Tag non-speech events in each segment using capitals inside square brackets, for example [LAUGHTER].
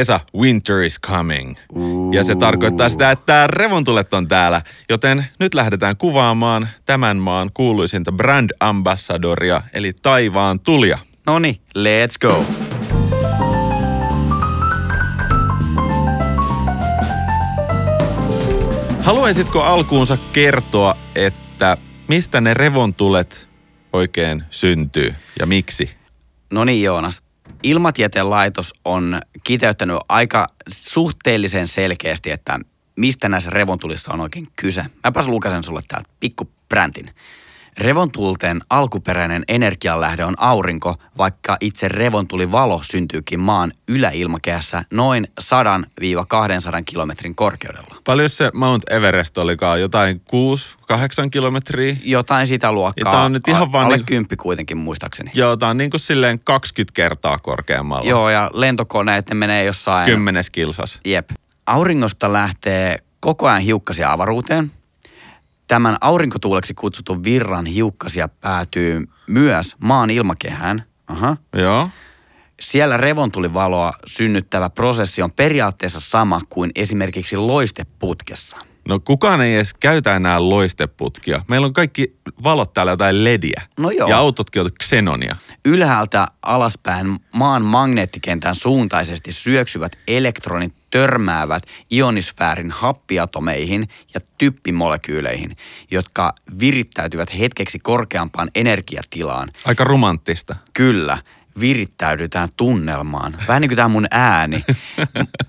Esa, winter is coming. Ja se tarkoittaa sitä, että revontulet on täällä. Joten nyt lähdetään kuvaamaan tämän maan kuuluisinta brand ambassadoria, eli taivaan tulia. Noni, let's go. Haluaisitko alkuunsa kertoa, että mistä ne revontulet oikein syntyy ja miksi? No niin Joonas, Ilmatieteen laitos on kiteyttänyt aika suhteellisen selkeästi, että mistä näissä revontulissa on oikein kyse. Mäpäs lukasen sulle täältä pikku bräntin. Revontulten alkuperäinen energianlähde on aurinko, vaikka itse revontulivalo syntyykin maan yläilmakehässä noin 100-200 kilometrin korkeudella. Paljon se Mount Everest olikaan? Jotain 6-8 kilometriä? Jotain sitä luokkaa. Tämä on nyt ihan vaan alle niin- kuitenkin muistaakseni. Joo, tää on niin kuin silleen 20 kertaa korkeammalla. Joo, ja lentokoneet ne menee jossain... Kymmenes kilsas. Jep. Auringosta lähtee koko ajan hiukkasia avaruuteen. Tämän aurinkotuuleksi kutsutun virran hiukkasia päätyy myös maan ilmakehään. Aha. Joo. Siellä revontulivaloa synnyttävä prosessi on periaatteessa sama kuin esimerkiksi loisteputkessa. No kukaan ei edes käytä enää loisteputkia. Meillä on kaikki valot täällä jotain lediä. No joo. Ja autotkin on xenonia. Ylhäältä alaspäin maan magneettikentän suuntaisesti syöksyvät elektronit törmäävät ionisfäärin happiatomeihin ja typpimolekyyleihin, jotka virittäytyvät hetkeksi korkeampaan energiatilaan. Aika romanttista. Kyllä, virittäydytään tunnelmaan. Vähän niin kuin tämä mun ääni.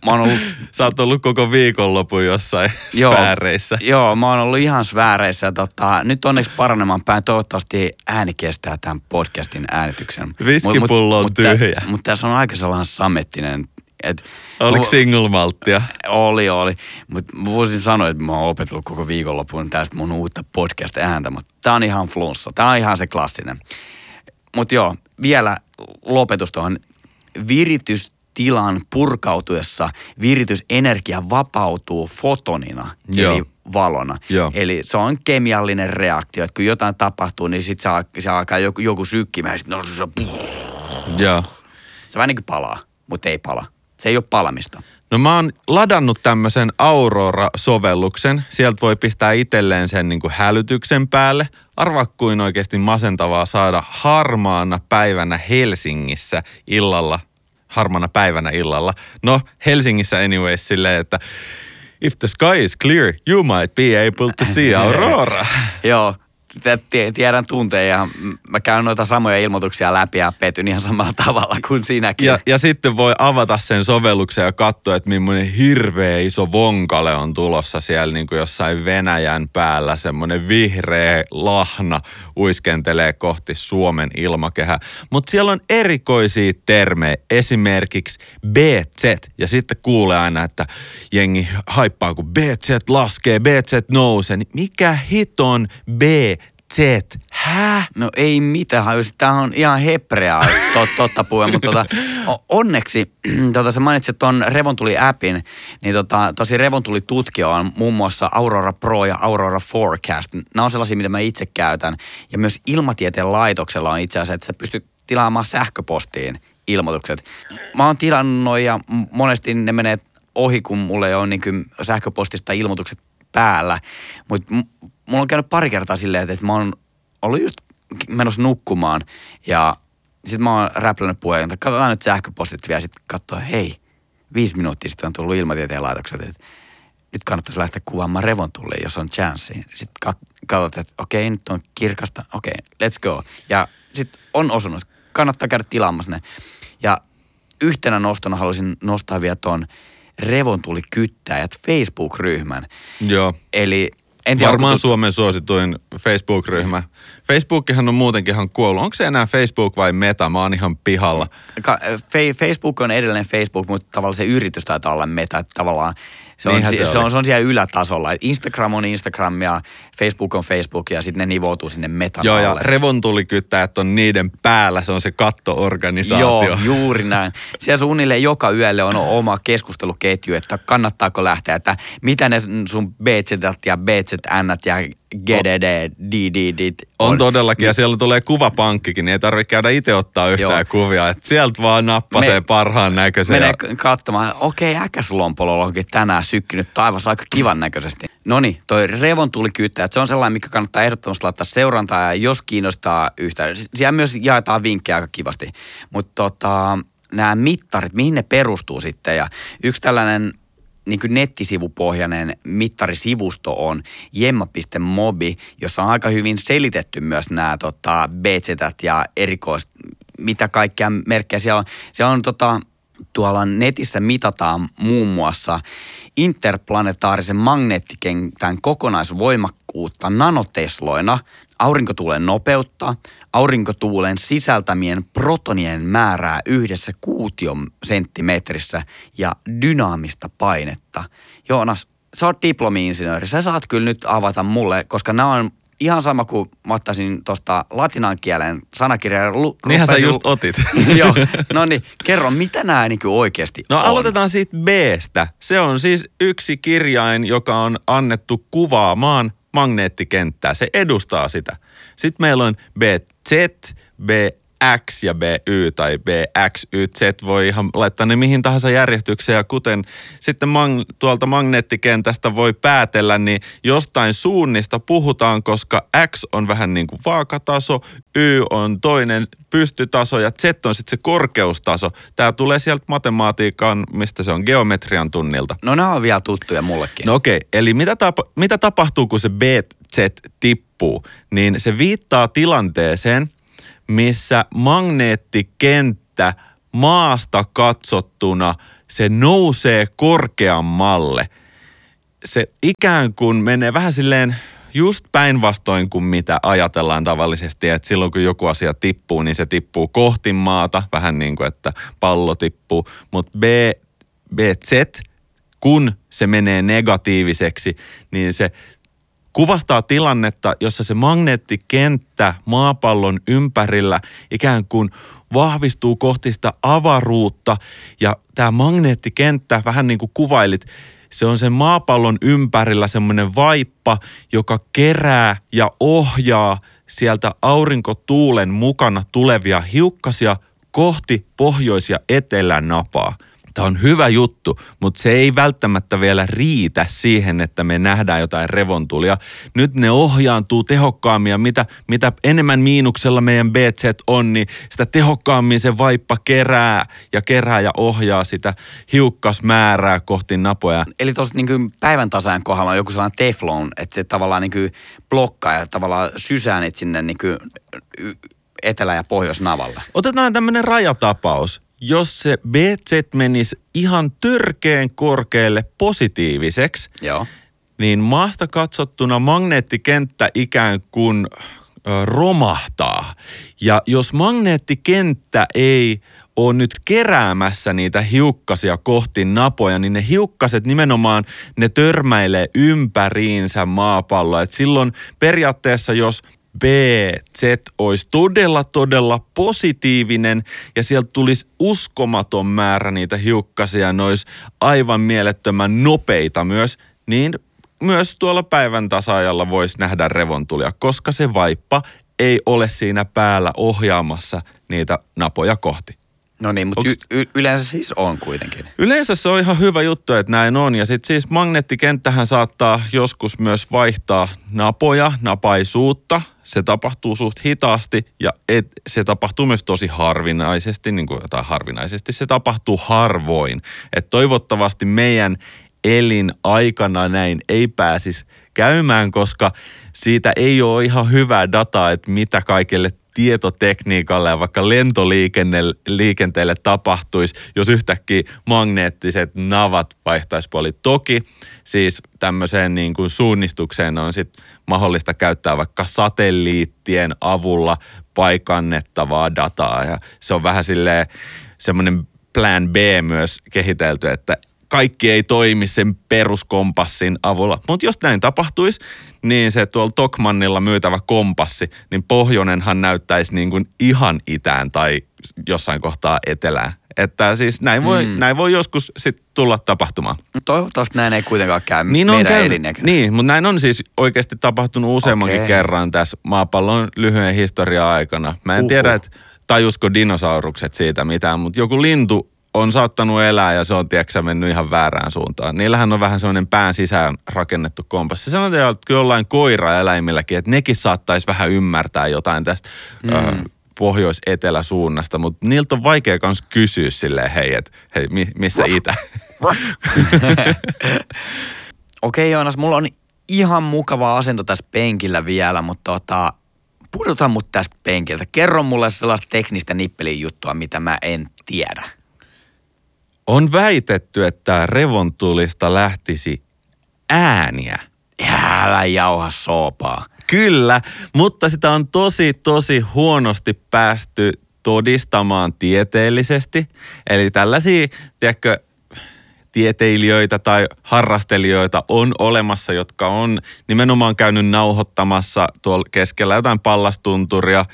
Mä oon ollut Sä oot ollut koko viikonlopun jossain sfääreissä. Joo, mä oon ollut ihan sfääreissä. Tota, nyt onneksi paranemaan päin. Toivottavasti ääni kestää tämän podcastin äänityksen. Viskipullo on tyhjä. Mutta tässä on aika sellainen samettinen. Et, Oliko Mu- single malttia? Oli, oli. Mutta voisin sanoa, että mä oon opetellut koko viikonlopun tästä mun uutta podcast-ääntä, mutta tää on ihan flunssa. Tää on ihan se klassinen. Mutta joo, vielä lopetus tuohon. Viritystilan purkautuessa viritysenergia vapautuu fotonina, Joo. eli valona. Joo. Eli se on kemiallinen reaktio, että kun jotain tapahtuu, niin sitten se, al- se alkaa joku, joku sykkimään, ja sit no, se, Joo. se vähän niin kuin palaa, mutta ei pala. Se ei ole palamista. No mä oon ladannut tämmöisen Aurora-sovelluksen. Sieltä voi pistää itselleen sen niin kuin hälytyksen päälle. Arvaa kuin oikeasti masentavaa saada harmaana päivänä Helsingissä illalla. Harmaana päivänä illalla. No Helsingissä anyways silleen, että if the sky is clear, you might be able to see [LAUGHS] Aurora. Joo, tiedän tunteen ja mä käyn noita samoja ilmoituksia läpi ja petyn ihan samalla tavalla kuin sinäkin. Ja, ja sitten voi avata sen sovelluksen ja katsoa, että millainen hirveä iso vonkale on tulossa siellä niin kuin jossain Venäjän päällä. Semmoinen vihreä lahna uiskentelee kohti Suomen ilmakehää. Mutta siellä on erikoisia termejä, esimerkiksi BZ. Ja sitten kuulee aina, että jengi haippaa, kun BZ laskee, BZ nousee. Niin mikä hiton BZ? Hä? No ei mitään. Tämä on ihan hepreaa, tot, totta puhuen, mutta tota, onneksi, [CLEARS THROAT] tota, sä mainitsit tuon Revontuli-appin, niin tota, tosi Revontuli-tutkija on muun muassa Aurora Pro ja Aurora Forecast. Nämä on sellaisia, mitä mä itse käytän. Ja myös Ilmatieteen laitoksella on itse asiassa, että sä pystyt tilaamaan sähköpostiin ilmoitukset. Mä oon tilannut ja monesti ne menee ohi, kun mulla ei ole niin sähköpostista ilmoitukset päällä. Mutta mulla on käynyt pari kertaa silleen, että, että mä oon ollut just menossa nukkumaan ja sitten mä oon räplännyt puheen, että katsotaan nyt sähköpostit vielä. Sitten katsoa, hei, viisi minuuttia sitten on tullut ilmatieteen laitokset, että nyt kannattaisi lähteä kuvaamaan revontulleen, jos on chanssi. Sitten kat- katsot, että okei, nyt on kirkasta, okei, let's go. Ja sitten on osunut, kannattaa käydä tilaamassa ne. Ja yhtenä nostona haluaisin nostaa vielä tuon revontulikyttäjät Facebook-ryhmän. Joo. Eli en tiedä, Varmaan onko Suomen suosituin Facebook-ryhmä. Facebookkihan on muutenkin ihan kuollut. Onko se enää Facebook vai Meta? Mä oon ihan pihalla. Ka- fe- Facebook on edelleen Facebook, mutta tavallaan se yritys taitaa olla meta, että tavallaan se on, se, se on, se on siellä ylätasolla. Instagram on Instagram ja Facebook on Facebook ja sitten ne nivoutuu sinne metan Joo, ja alle. revontulikyttäjät on niiden päällä. Se on se kattoorganisaatio. Joo, juuri näin. Siellä suunnilleen joka yölle on oma keskusteluketju, että kannattaako lähteä, että mitä ne sun BZ ja BZN ja GDD, DDD. On todellakin, ja siellä tulee kuvapankkikin, niin ei tarvitse käydä itse ottaa yhtään Joo. kuvia. Että sieltä vaan nappasee Me- parhaan näköisen. Menee ja- katsomaan, okei, äkäslompolo onkin tänään sykkinyt taivas aika kivan näköisesti. No niin, toi revontulikyyttäjä, että se on sellainen, mikä kannattaa ehdottomasti laittaa seurantaa ja jos kiinnostaa yhtään. Siellä myös jaetaan vinkkejä aika kivasti. Mutta tota, nämä mittarit, mihin ne perustuu sitten ja yksi tällainen niin kuin nettisivupohjainen mittarisivusto on jemma.mobi, jossa on aika hyvin selitetty myös nämä tota, BZ ja erikois, mitä kaikkea merkkejä siellä on. Siellä on tota, tuolla netissä mitataan muun muassa interplanetaarisen magneettikentän kokonaisvoimakkuutta nanotesloina, aurinkotuulen nopeutta, aurinkotuulen sisältämien protonien määrää yhdessä kuutiosenttimetrissä ja dynaamista painetta. Joonas, sä oot diplomi-insinööri, sä saat kyllä nyt avata mulle, koska nämä on ihan sama kuin mä ottaisin tuosta latinan kielen sanakirjaa. ja lu- Niinhän sä just otit. [LAUGHS] Joo, no niin, kerro, mitä nämä niin oikeasti No on? aloitetaan siitä Bstä. Se on siis yksi kirjain, joka on annettu kuvaamaan magneettikenttää. Se edustaa sitä. Sitten meillä on BZ, BX ja BY tai BXYZ. Voi ihan laittaa ne mihin tahansa järjestykseen. Ja kuten sitten mang- tuolta magneettikentästä voi päätellä, niin jostain suunnista puhutaan, koska X on vähän niin kuin vaakataso, Y on toinen pystytaso ja Z on sitten se korkeustaso. Tämä tulee sieltä matematiikan, mistä se on, geometrian tunnilta. No nämä on vielä tuttuja mullekin. No okei, eli mitä, tapa, mitä tapahtuu, kun se BZ tippuu? Niin se viittaa tilanteeseen, missä magneettikenttä maasta katsottuna, se nousee korkeammalle. Se ikään kuin menee vähän silleen just päinvastoin kuin mitä ajatellaan tavallisesti, että silloin kun joku asia tippuu, niin se tippuu kohti maata, vähän niin kuin että pallo tippuu, mutta B, BZ, kun se menee negatiiviseksi, niin se kuvastaa tilannetta, jossa se magneettikenttä maapallon ympärillä ikään kuin vahvistuu kohti sitä avaruutta. Ja tämä magneettikenttä, vähän niin kuin kuvailit, se on sen maapallon ympärillä semmoinen vaippa, joka kerää ja ohjaa sieltä aurinkotuulen mukana tulevia hiukkasia kohti pohjois- ja etelänapaa. Tämä on hyvä juttu, mutta se ei välttämättä vielä riitä siihen, että me nähdään jotain revontulia. Nyt ne ohjaantuu tehokkaammin ja mitä, mitä enemmän miinuksella meidän BZ on, niin sitä tehokkaammin se vaippa kerää ja kerää ja ohjaa sitä hiukkasmäärää kohti napoja. Eli tuossa niin päivän tasajan kohdalla on joku sellainen teflon, että se tavallaan niin blokkaa ja tavallaan sysää sinne niin etelä- ja pohjoisnavalle. Otetaan tämmöinen rajatapaus. Jos se BZ menisi ihan törkeen korkealle positiiviseksi, Joo. niin maasta katsottuna magneettikenttä ikään kuin romahtaa. Ja jos magneettikenttä ei ole nyt keräämässä niitä hiukkasia kohti napoja, niin ne hiukkaset nimenomaan, ne törmäilee ympäriinsä maapalloa. Et silloin periaatteessa, jos BZ olisi todella, todella positiivinen ja sieltä tulisi uskomaton määrä niitä hiukkasia, ne olisi aivan mielettömän nopeita myös, niin myös tuolla päivän tasaajalla voisi nähdä revontulia, koska se vaippa ei ole siinä päällä ohjaamassa niitä napoja kohti. No niin, mutta Onks- y- y- yleensä siis on kuitenkin. Yleensä se on ihan hyvä juttu, että näin on. Ja sitten siis magneettikenttähän saattaa joskus myös vaihtaa napoja, napaisuutta. Se tapahtuu suht hitaasti ja et, se tapahtuu myös tosi harvinaisesti, niin kuin, tai harvinaisesti se tapahtuu harvoin. Et toivottavasti meidän elin aikana näin ei pääsisi käymään, koska siitä ei ole ihan hyvää dataa, että mitä kaikille tietotekniikalle ja vaikka lentoliikenteelle tapahtuisi, jos yhtäkkiä magneettiset navat vaihtaisi puoli. Toki siis tämmöiseen niin kuin suunnistukseen on sit mahdollista käyttää vaikka satelliittien avulla paikannettavaa dataa ja se on vähän silleen semmoinen plan B myös kehitelty, että kaikki ei toimi sen peruskompassin avulla. Mutta jos näin tapahtuisi, niin se tuolla Tokmannilla myytävä kompassi, niin pohjoinenhan näyttäisi niin kuin ihan itään tai jossain kohtaa etelään. Että siis näin voi, mm. näin voi joskus sit tulla tapahtumaan. Toivottavasti näin ei kuitenkaan käy niin meidän on käynyt, Niin, mutta näin on siis oikeasti tapahtunut useammankin okay. kerran tässä maapallon lyhyen historian aikana. Mä en Uhu. tiedä, että tajusko dinosaurukset siitä mitään, mutta joku lintu on saattanut elää ja se on, tiedätkö, mennyt ihan väärään suuntaan. Niillähän on vähän semmoinen pään sisään rakennettu kompassi. Sanotaan, että jollain koira-eläimilläkin, että nekin saattaisi vähän ymmärtää jotain tästä mm. ö, pohjois-etelä-suunnasta, mutta niiltä on vaikea myös kysyä silleen, hei, että hei, missä itä? [LAUGHS] Okei okay, Joonas, mulla on ihan mukava asento tässä penkillä vielä, mutta tota, pudota mut tästä penkiltä. Kerro mulle sellaista teknistä nippelin juttua, mitä mä en tiedä. On väitetty, että revontulista lähtisi ääniä. Älä jauha soopaa. Kyllä, mutta sitä on tosi, tosi huonosti päästy todistamaan tieteellisesti. Eli tällaisia, tiedätkö, tieteilijöitä tai harrastelijoita on olemassa, jotka on nimenomaan käynyt nauhoittamassa tuolla keskellä jotain pallastunturia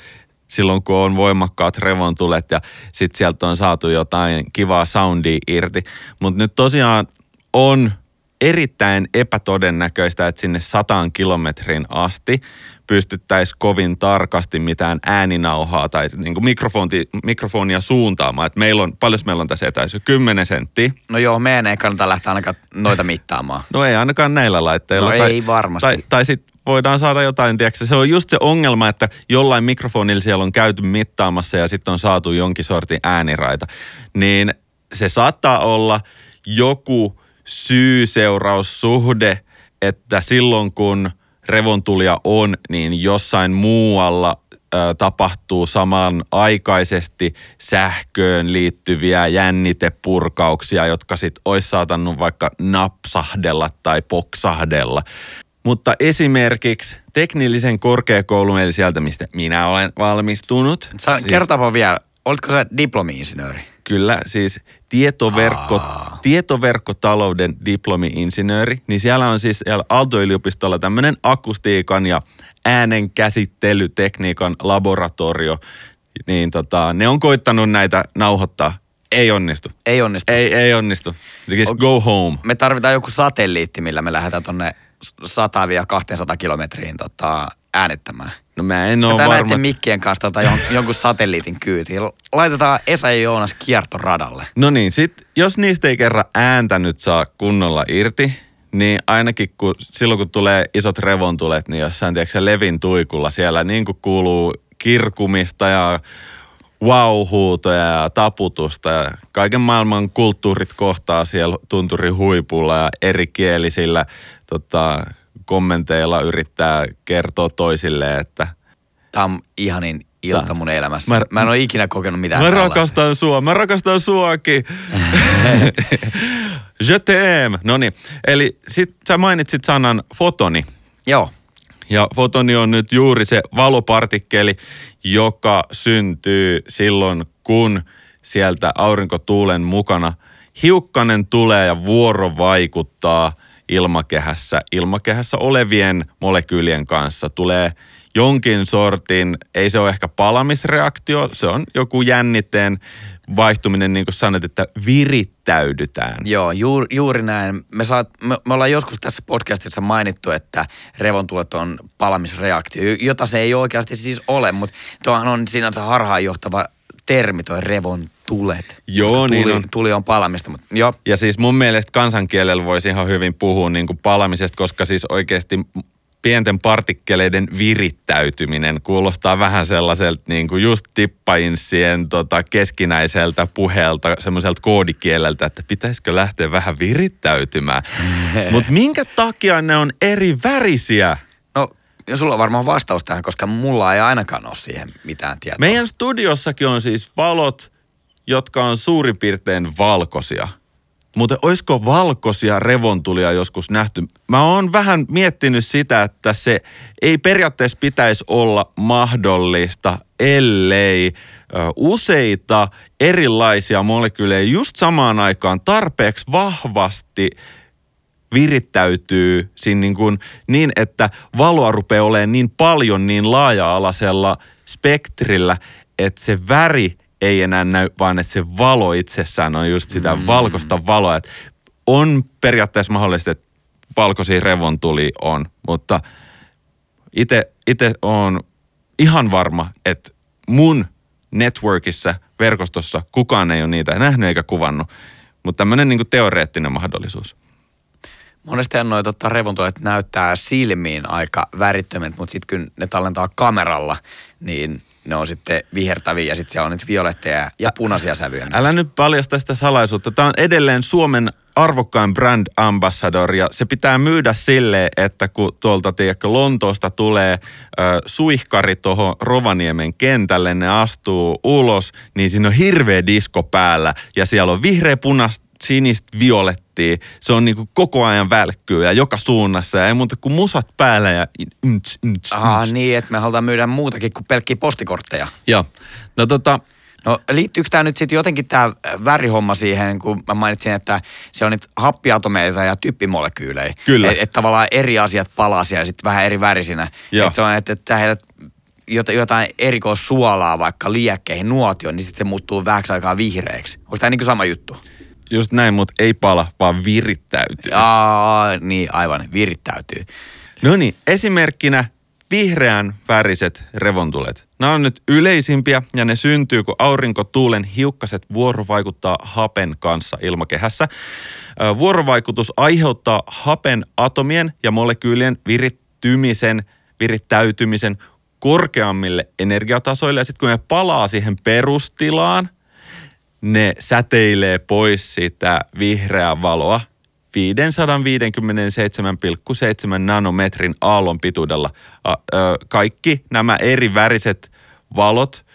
silloin, kun on voimakkaat revontulet ja sitten sieltä on saatu jotain kivaa soundia irti. Mutta nyt tosiaan on erittäin epätodennäköistä, että sinne sataan kilometrin asti pystyttäisiin kovin tarkasti mitään ääninauhaa tai niin kuin mikrofoni, mikrofonia suuntaamaan. Että meillä on, paljon meillä on tässä etäisyys? 10 senttiä. No joo, meidän ei kannata lähteä ainakaan noita mittaamaan. No ei ainakaan näillä laitteilla. No tai, ei varmasti. Tai, tai sitten voidaan saada jotain, tiedätkö, se on just se ongelma, että jollain mikrofonilla siellä on käyty mittaamassa ja sitten on saatu jonkin sortin ääniraita. Niin se saattaa olla joku syy-seuraussuhde, että silloin kun revontulia on, niin jossain muualla tapahtuu samanaikaisesti sähköön liittyviä jännitepurkauksia, jotka sitten olisi saattanut vaikka napsahdella tai poksahdella. Mutta esimerkiksi teknillisen korkeakoulun, eli sieltä mistä minä olen valmistunut. Sä, siis, kertaapa vielä, olitko sä diplomi-insinööri? Kyllä, siis tietoverkko, tietoverkkotalouden diplomi-insinööri, niin siellä on siis siellä Aalto-yliopistolla tämmöinen akustiikan ja äänen käsittelytekniikan laboratorio, niin tota, ne on koittanut näitä nauhoittaa. Ei onnistu. Ei onnistu. Ei, ei onnistu. Siis go home. Me tarvitaan joku satelliitti, millä me lähdetään tonne 100-200 kilometriin tota, äänettämään. No mä en ole varma. näiden mikkien kanssa tota, jon, [LAUGHS] jonkun satelliitin kyytiin. Laitetaan Esa ja Joonas kiertoradalle. No niin, sit jos niistä ei kerran ääntä nyt saa kunnolla irti, niin ainakin kun, silloin kun tulee isot revontulet, niin jossain tiedätkö, levin tuikulla siellä niin kuin kuuluu kirkumista ja vauhuutoja ja taputusta ja kaiken maailman kulttuurit kohtaa siellä tunturin huipulla ja eri kielisillä tota, kommenteilla yrittää kertoa toisille, että... Tämä on ihanin ilta mun elämässä. Mä, mä en ole ikinä kokenut mitään Mä tällaista. rakastan sua, mä rakastan suakin. [LAUGHS] Je t'aime. No niin, eli sit sä mainitsit sanan fotoni. Joo. Ja fotoni on nyt juuri se valopartikkeli, joka syntyy silloin, kun sieltä aurinkotuulen mukana hiukkanen tulee ja vuoro vaikuttaa – ilmakehässä, ilmakehässä olevien molekyylien kanssa tulee jonkin sortin, ei se ole ehkä palamisreaktio, se on joku jännitteen vaihtuminen, niin kuin sanot, että virittäydytään. Joo, juuri, juuri näin. Me, saat, me, me ollaan joskus tässä podcastissa mainittu, että revontulet on palamisreaktio, jota se ei oikeasti siis ole, mutta tuohan on sinänsä harhaanjohtava termi, toi revon tulet. Joo, niin tuli, on. Tuli on palamista, mutta joo. Ja siis mun mielestä kansankielellä voisi ihan hyvin puhua niin kuin palamisesta, koska siis oikeasti pienten partikkeleiden virittäytyminen kuulostaa vähän sellaiselta niin kuin just tippainssien tota, keskinäiseltä puheelta, semmoiselta koodikieleltä, että pitäisikö lähteä vähän virittäytymään. [LAUGHS] Mutta minkä takia ne on eri värisiä? Ja sulla on varmaan vastaus tähän, koska mulla ei ainakaan ole siihen mitään tietoa. Meidän studiossakin on siis valot jotka on suurin piirtein valkoisia. Mutta olisiko valkoisia revontulia joskus nähty? Mä oon vähän miettinyt sitä, että se ei periaatteessa pitäisi olla mahdollista, ellei useita erilaisia molekyylejä just samaan aikaan tarpeeksi vahvasti virittäytyy siinä niin, kuin, niin, että valoa rupeaa olemaan niin paljon niin laaja-alaisella spektrillä, että se väri ei enää näy, vaan että se valo itsessään on just sitä mm. valkoista valoa. Et on periaatteessa mahdollista, että valkoisia revontuli on, mutta itse on ihan varma, että mun networkissa, verkostossa kukaan ei ole niitä nähnyt eikä kuvannut. Mutta tämmöinen niin teoreettinen mahdollisuus. Monesti noin tota, revontulet näyttää silmiin aika värittömät, mutta sitten kun ne tallentaa kameralla, niin ne on sitten vihertäviä ja sitten siellä on nyt violetteja ja punaisia sävyjä. Älä nyt paljasta sitä salaisuutta. Tämä on edelleen Suomen arvokkain brand ambassador ja se pitää myydä sille, että kun tuolta tiedätkö, Lontoosta tulee äh, suihkari tuohon Rovaniemen kentälle, ne astuu ulos, niin siinä on hirveä disko päällä ja siellä on vihreä, punaista, sinistä, violettia. Se on niinku koko ajan välkkyy ja joka suunnassa ja ei muuta kuin musat päällä ja ynts, ynts, Ah, niin, että me halutaan myydä muutakin kuin pelkkiä postikortteja. Joo. No tota, No liittyykö tämä nyt sitten jotenkin tämä värihomma siihen, kun mä mainitsin, että se on nyt happiatomeita ja typpimolekyylejä. Kyllä. Että et tavallaan eri asiat palaa siellä sitten vähän eri värisinä. Että se on, että et sä heität jotain erikoissuolaa vaikka liekkeihin nuotioon, niin sitten se muuttuu vähäksi aikaa vihreäksi. Onko tämä niin sama juttu? Just näin, mutta ei pala, vaan virittäytyy. Aa, niin aivan, virittäytyy. No niin, esimerkkinä vihreän väriset revontulet. Nämä on nyt yleisimpiä ja ne syntyy, kun aurinkotuulen hiukkaset vuorovaikuttaa hapen kanssa ilmakehässä. Vuorovaikutus aiheuttaa hapen atomien ja molekyylien virittymisen, virittäytymisen korkeammille energiatasoille. Ja sitten kun ne palaa siihen perustilaan, ne säteilee pois sitä vihreää valoa 557,7 nanometrin aallon pituudella. Kaikki nämä eri väriset valot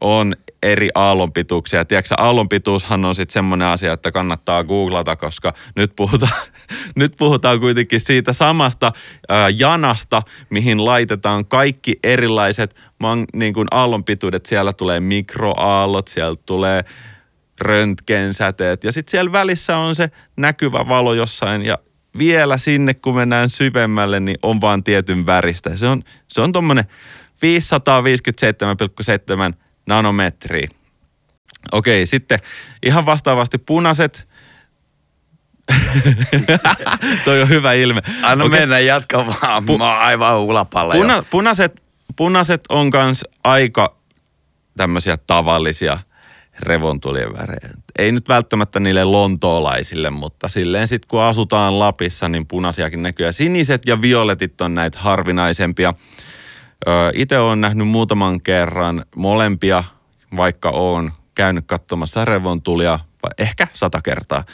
on eri aallonpituuksia. Tiedätkö, aallonpituushan on sitten semmoinen asia, että kannattaa googlata, koska nyt puhutaan, [LAUGHS] nyt puhutaan kuitenkin siitä samasta ää, janasta, mihin laitetaan kaikki erilaiset man, niin kuin aallonpituudet. Siellä tulee mikroaallot, siellä tulee röntgensäteet ja sitten siellä välissä on se näkyvä valo jossain ja vielä sinne, kun mennään syvemmälle, niin on vaan tietyn väristä. Se on, se on tuommoinen 557,7 nanometriä. Okei, sitten ihan vastaavasti punaiset. [LAUGHS] Toi on hyvä ilme. Anna okay. mennä, jatka vaan. Pu- Mä oon aivan ulapalla Puna- punaiset, punaiset on kans aika tämmöisiä tavallisia – revontulien värejä. Ei nyt välttämättä niille lontoolaisille, mutta silleen sitten kun asutaan Lapissa, niin punaisiakin näkyy. Siniset ja violetit on näitä harvinaisempia. Itse olen nähnyt muutaman kerran molempia, vaikka olen käynyt katsomassa revontulia ehkä sata kertaa.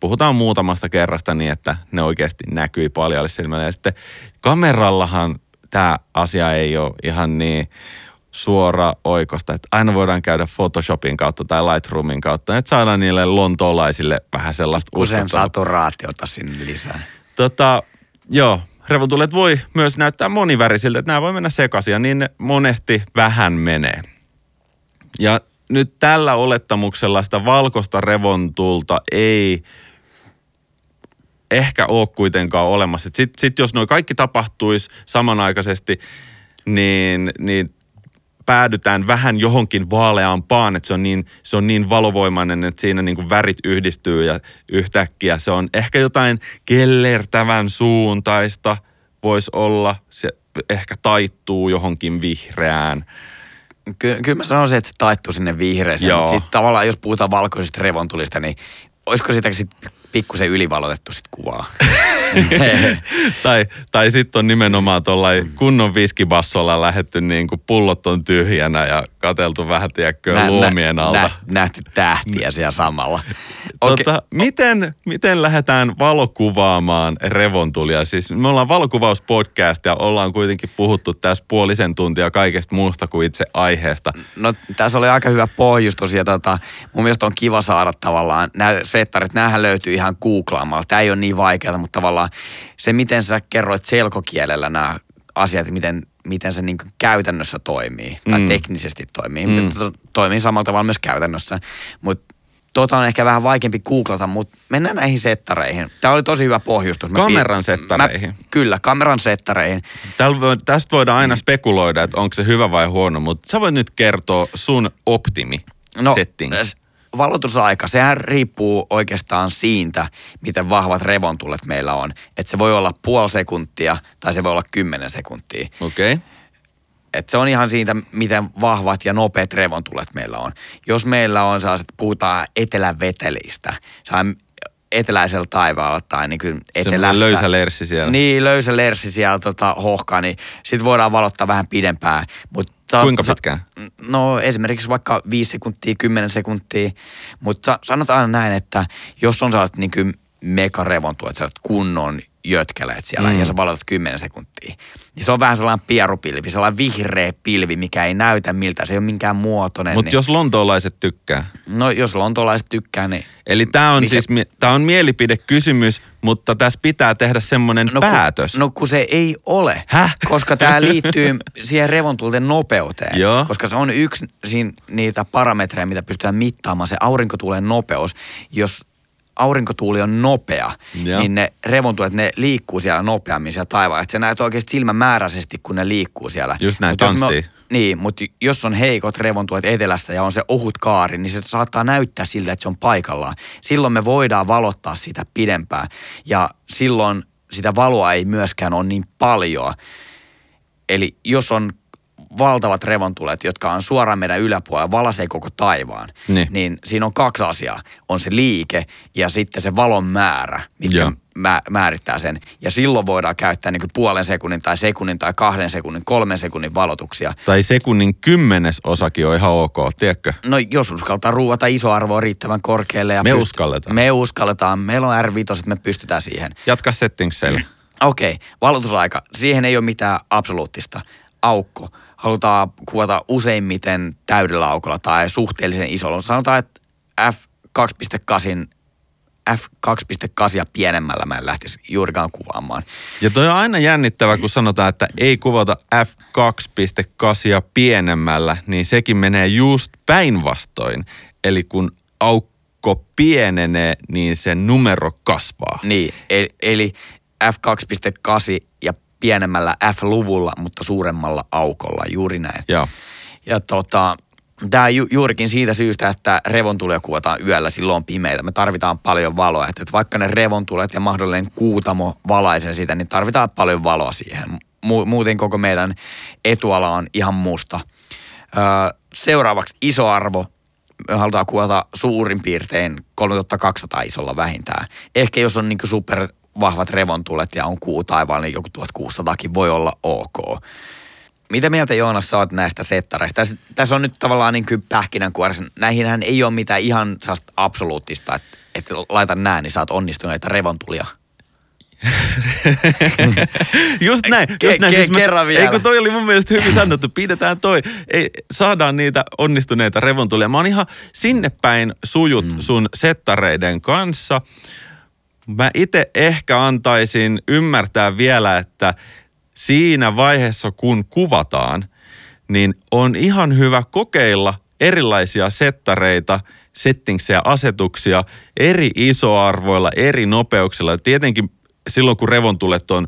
Puhutaan muutamasta kerrasta niin, että ne oikeasti näkyi paljon silmällä. Ja sitten kamerallahan tämä asia ei ole ihan niin suora oikosta, että aina voidaan käydä Photoshopin kautta tai Lightroomin kautta, että saadaan niille lontoolaisille vähän sellaista Usein saturaatiota sinne lisää. Tota, joo, revotulet voi myös näyttää monivärisiltä, että nämä voi mennä sekaisin ja niin ne monesti vähän menee. Ja nyt tällä olettamuksella sitä valkoista revontulta ei ehkä ole kuitenkaan olemassa. Sitten sit jos noin kaikki tapahtuisi samanaikaisesti, niin, niin päädytään vähän johonkin vaaleampaan, että se on niin, se on niin valovoimainen, että siinä niin kuin värit yhdistyy ja yhtäkkiä se on ehkä jotain kellertävän suuntaista voisi olla, se ehkä taittuu johonkin vihreään. Ky- kyllä mä sanoisin, että se taittuu sinne vihreäseen, mutta sitten tavallaan jos puhutaan valkoisista revontulista, niin olisiko sitä sitten pikkusen ylivalotettu sit kuvaa. [LAUGHS] tai tai sitten on nimenomaan tuollain kunnon viskibassolla lähetty niin kuin pullot on tyhjänä ja kateltu vähän tiedätkö nä, luomien alta. Nä, nähty tähtiä siellä samalla. Okay. Tota, miten, miten lähdetään valokuvaamaan revontulia? Siis me ollaan valokuvauspodcast ja ollaan kuitenkin puhuttu tässä puolisen tuntia kaikesta muusta kuin itse aiheesta. No tässä oli aika hyvä pohjus tosiaan. Tota, mun mielestä on kiva saada tavallaan nämä settarit. Nämähän löytyy ihan googlaamalla. Tämä ei ole niin vaikeaa, mutta tavallaan se, miten sä kerroit selkokielellä nämä asiat, miten miten se niin käytännössä toimii tai Mm. teknisesti toimii. Mm. Mm. Toimii samalla tavalla myös käytännössä, mutta tota on ehkä vähän vaikeampi googlata, mutta mennään näihin settareihin. Tämä oli tosi hyvä pohjustus. Mä Kameran settareihin. Mä, kyllä, kameran settareihin. Voi, tästä voidaan Mm. aina spekuloida, että onko se hyvä vai huono, mutta sä voit nyt kertoa sun optimi settings. Valotusaika, sehän riippuu oikeastaan siitä, miten vahvat revontulet meillä on. Että se voi olla puoli sekuntia tai se voi olla kymmenen sekuntia. Okei. Okay. Et se on ihan siitä, miten vahvat ja nopeat revontulet meillä on. Jos meillä on sellaiset, puhutaan etelävetelistä, eteläisellä taivaalla tai niin kuin etelässä. löysä lerssi siellä. Niin, löysä lerssi siellä tota, hohkaa, niin sit voidaan valottaa vähän pidempään. Mut sa- Kuinka sa- pitkään? No esimerkiksi vaikka 5 sekuntia, 10 sekuntia, mutta sanotaan näin, että jos on sellaiset niin kuin megarevontuet, sellaiset kunnon jötkeleet siellä Mm. ja sä valotat 10 sekuntia, niin se on vähän sellainen pierupilvi, sellainen vihreä pilvi, mikä ei näytä miltä, se ei ole minkään muotoinen. Mutta niin, jos lontoolaiset tykkää. No jos lontolaiset tykkää, niin Eli tämä on Mikä- siis tää on mielipidekysymys, mutta tässä pitää tehdä semmoinen no, päätös. Kun, no kun se ei ole, Häh? koska tämä [LAUGHS] liittyy siihen revontulten nopeuteen. Joo. Koska se on yksi niitä parametreja, mitä pystytään mittaamaan, se aurinkotuulen nopeus. Jos aurinkotuuli on nopea, Joo. niin ne revontulet, ne liikkuu siellä nopeammin siellä taivaalla. Että se näet oikeasti silmämääräisesti, kun ne liikkuu siellä. Just näin, Mut jos me-. Niin, mutta jos on heikot revontulet etelästä ja on se ohut kaari, niin se saattaa näyttää siltä, että se on paikallaan. Silloin me voidaan valottaa sitä pidempään ja silloin sitä valoa ei myöskään ole niin paljon. Eli jos on valtavat revontulet, jotka on suoraan meidän yläpuolella, valasee koko taivaan, Niin. niin siinä on kaksi asiaa. On se liike ja sitten se valon määrä, mitkä Joo. mä, määrittää sen. Ja silloin voidaan käyttää niin puolen sekunnin tai sekunnin tai kahden sekunnin, kolmen sekunnin valotuksia. Tai sekunnin kymmenes osakin on ihan ok, tiedätkö? No jos uskaltaa ruuata iso arvoa riittävän korkealle. Ja Me uskalletaan. Me uskalletaan. Meillä on R5, me pystytään siihen. Jatka settingsseillä. Okei, okay. valotusaika. Siihen ei ole mitään absoluuttista. Aukko. Halutaan kuvata useimmiten täydellä aukolla tai suhteellisen isolla. Sanotaan, että f2.8 f2.8 pienemmällä mä en lähtisi juurikaan kuvaamaan. Ja toi on aina jännittävä, kun sanotaan, että ei kuvata f2.8 pienemmällä, niin sekin menee just päinvastoin. Eli kun aukko pienenee, niin se numero kasvaa. Niin, eli, eli f2.8 ja pienemmällä f-luvulla, mutta suuremmalla aukolla, juuri näin. Joo. Ja tota, tämä ju, juurikin siitä syystä, että revontulia kuvataan yöllä, silloin on pimeitä. Me tarvitaan paljon valoa. Että, että vaikka ne revontulet ja mahdollinen kuutamo valaisee sitä, niin tarvitaan paljon valoa siihen. Mu, muuten koko meidän etuala on ihan musta. Öö, seuraavaksi iso arvo. Me halutaan kuvata suurin piirtein 3200 isolla vähintään. Ehkä jos on niin super vahvat revontulet ja on kuu taivaalla, niin joku 1600kin voi olla ok. Mitä mieltä Joonas oot näistä settareista? Tässä, tässä on nyt tavallaan niin kuin pähkinänkuoressa. Näihinhän ei ole mitään ihan absoluuttista, että, että laita nää, niin saat onnistuneita revontulia. [LAUGHS] Just näin. Ke- Just näin. ke- kerran vielä. Ei kun toi oli mun mielestä hyvin sanottu. Pidetään toi. Ei, saadaan niitä onnistuneita revontulia. Mä oon ihan sinne päin sujut mm. sun settareiden kanssa. Mä itse ehkä antaisin ymmärtää vielä, että siinä vaiheessa kun kuvataan, niin on ihan hyvä kokeilla erilaisia settareita, settingsejä, asetuksia eri isoarvoilla, eri nopeuksilla. Tietenkin silloin, kun revontulet on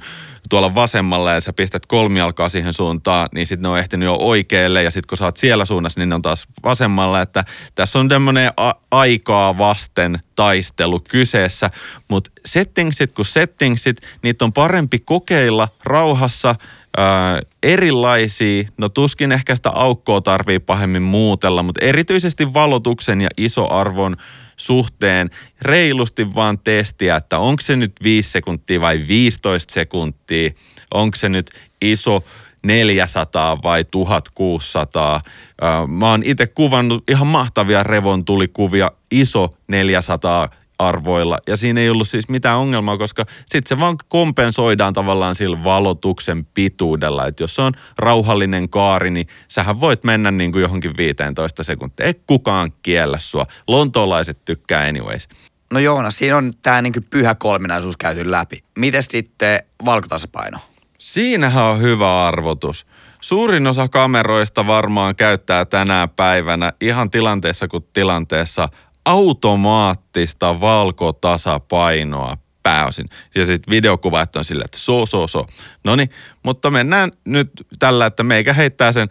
tuolla vasemmalla ja sä pistät kolmialkaa siihen suuntaan, niin sitten ne on ehtinyt jo oikealle ja sitten kun sä oot siellä suunnassa, niin ne on taas vasemmalla. Että tässä on tämmöinen a- aikaa vasten taistelu kyseessä, mutta settingsit kun settingsit, niitä on parempi kokeilla rauhassa ää, erilaisia, no tuskin ehkä sitä aukkoa tarvii pahemmin muutella, mutta erityisesti valotuksen ja isoarvon suhteen reilusti vaan testiä, että onko se nyt 5 sekuntia vai 15 sekuntia, onko se nyt iso 400 vai 1600. Ää, Mä oon itse kuvannut ihan mahtavia revontulikuvia iso 400 arvoilla. Ja siinä ei ollut siis mitään ongelmaa, koska sitten se vaan kompensoidaan tavallaan sillä valotuksen pituudella. Että jos se on rauhallinen kaari, niin sähän voit mennä niin kuin johonkin 15 sekuntia. Ei kukaan kiellä sua. Lontoolaiset tykkää anyways. No Joonas, siinä on tämä niin pyhä kolminaisuus käyty läpi. Miten sitten valkotasapaino? Siinähän on hyvä arvotus. Suurin osa kameroista varmaan käyttää tänä päivänä ihan tilanteessa kuin tilanteessa automaattista valkotasapainoa pääosin. Ja sitten videokuvat on silleen, että so, so, so. No niin, mutta mennään nyt tällä, että meikä heittää sen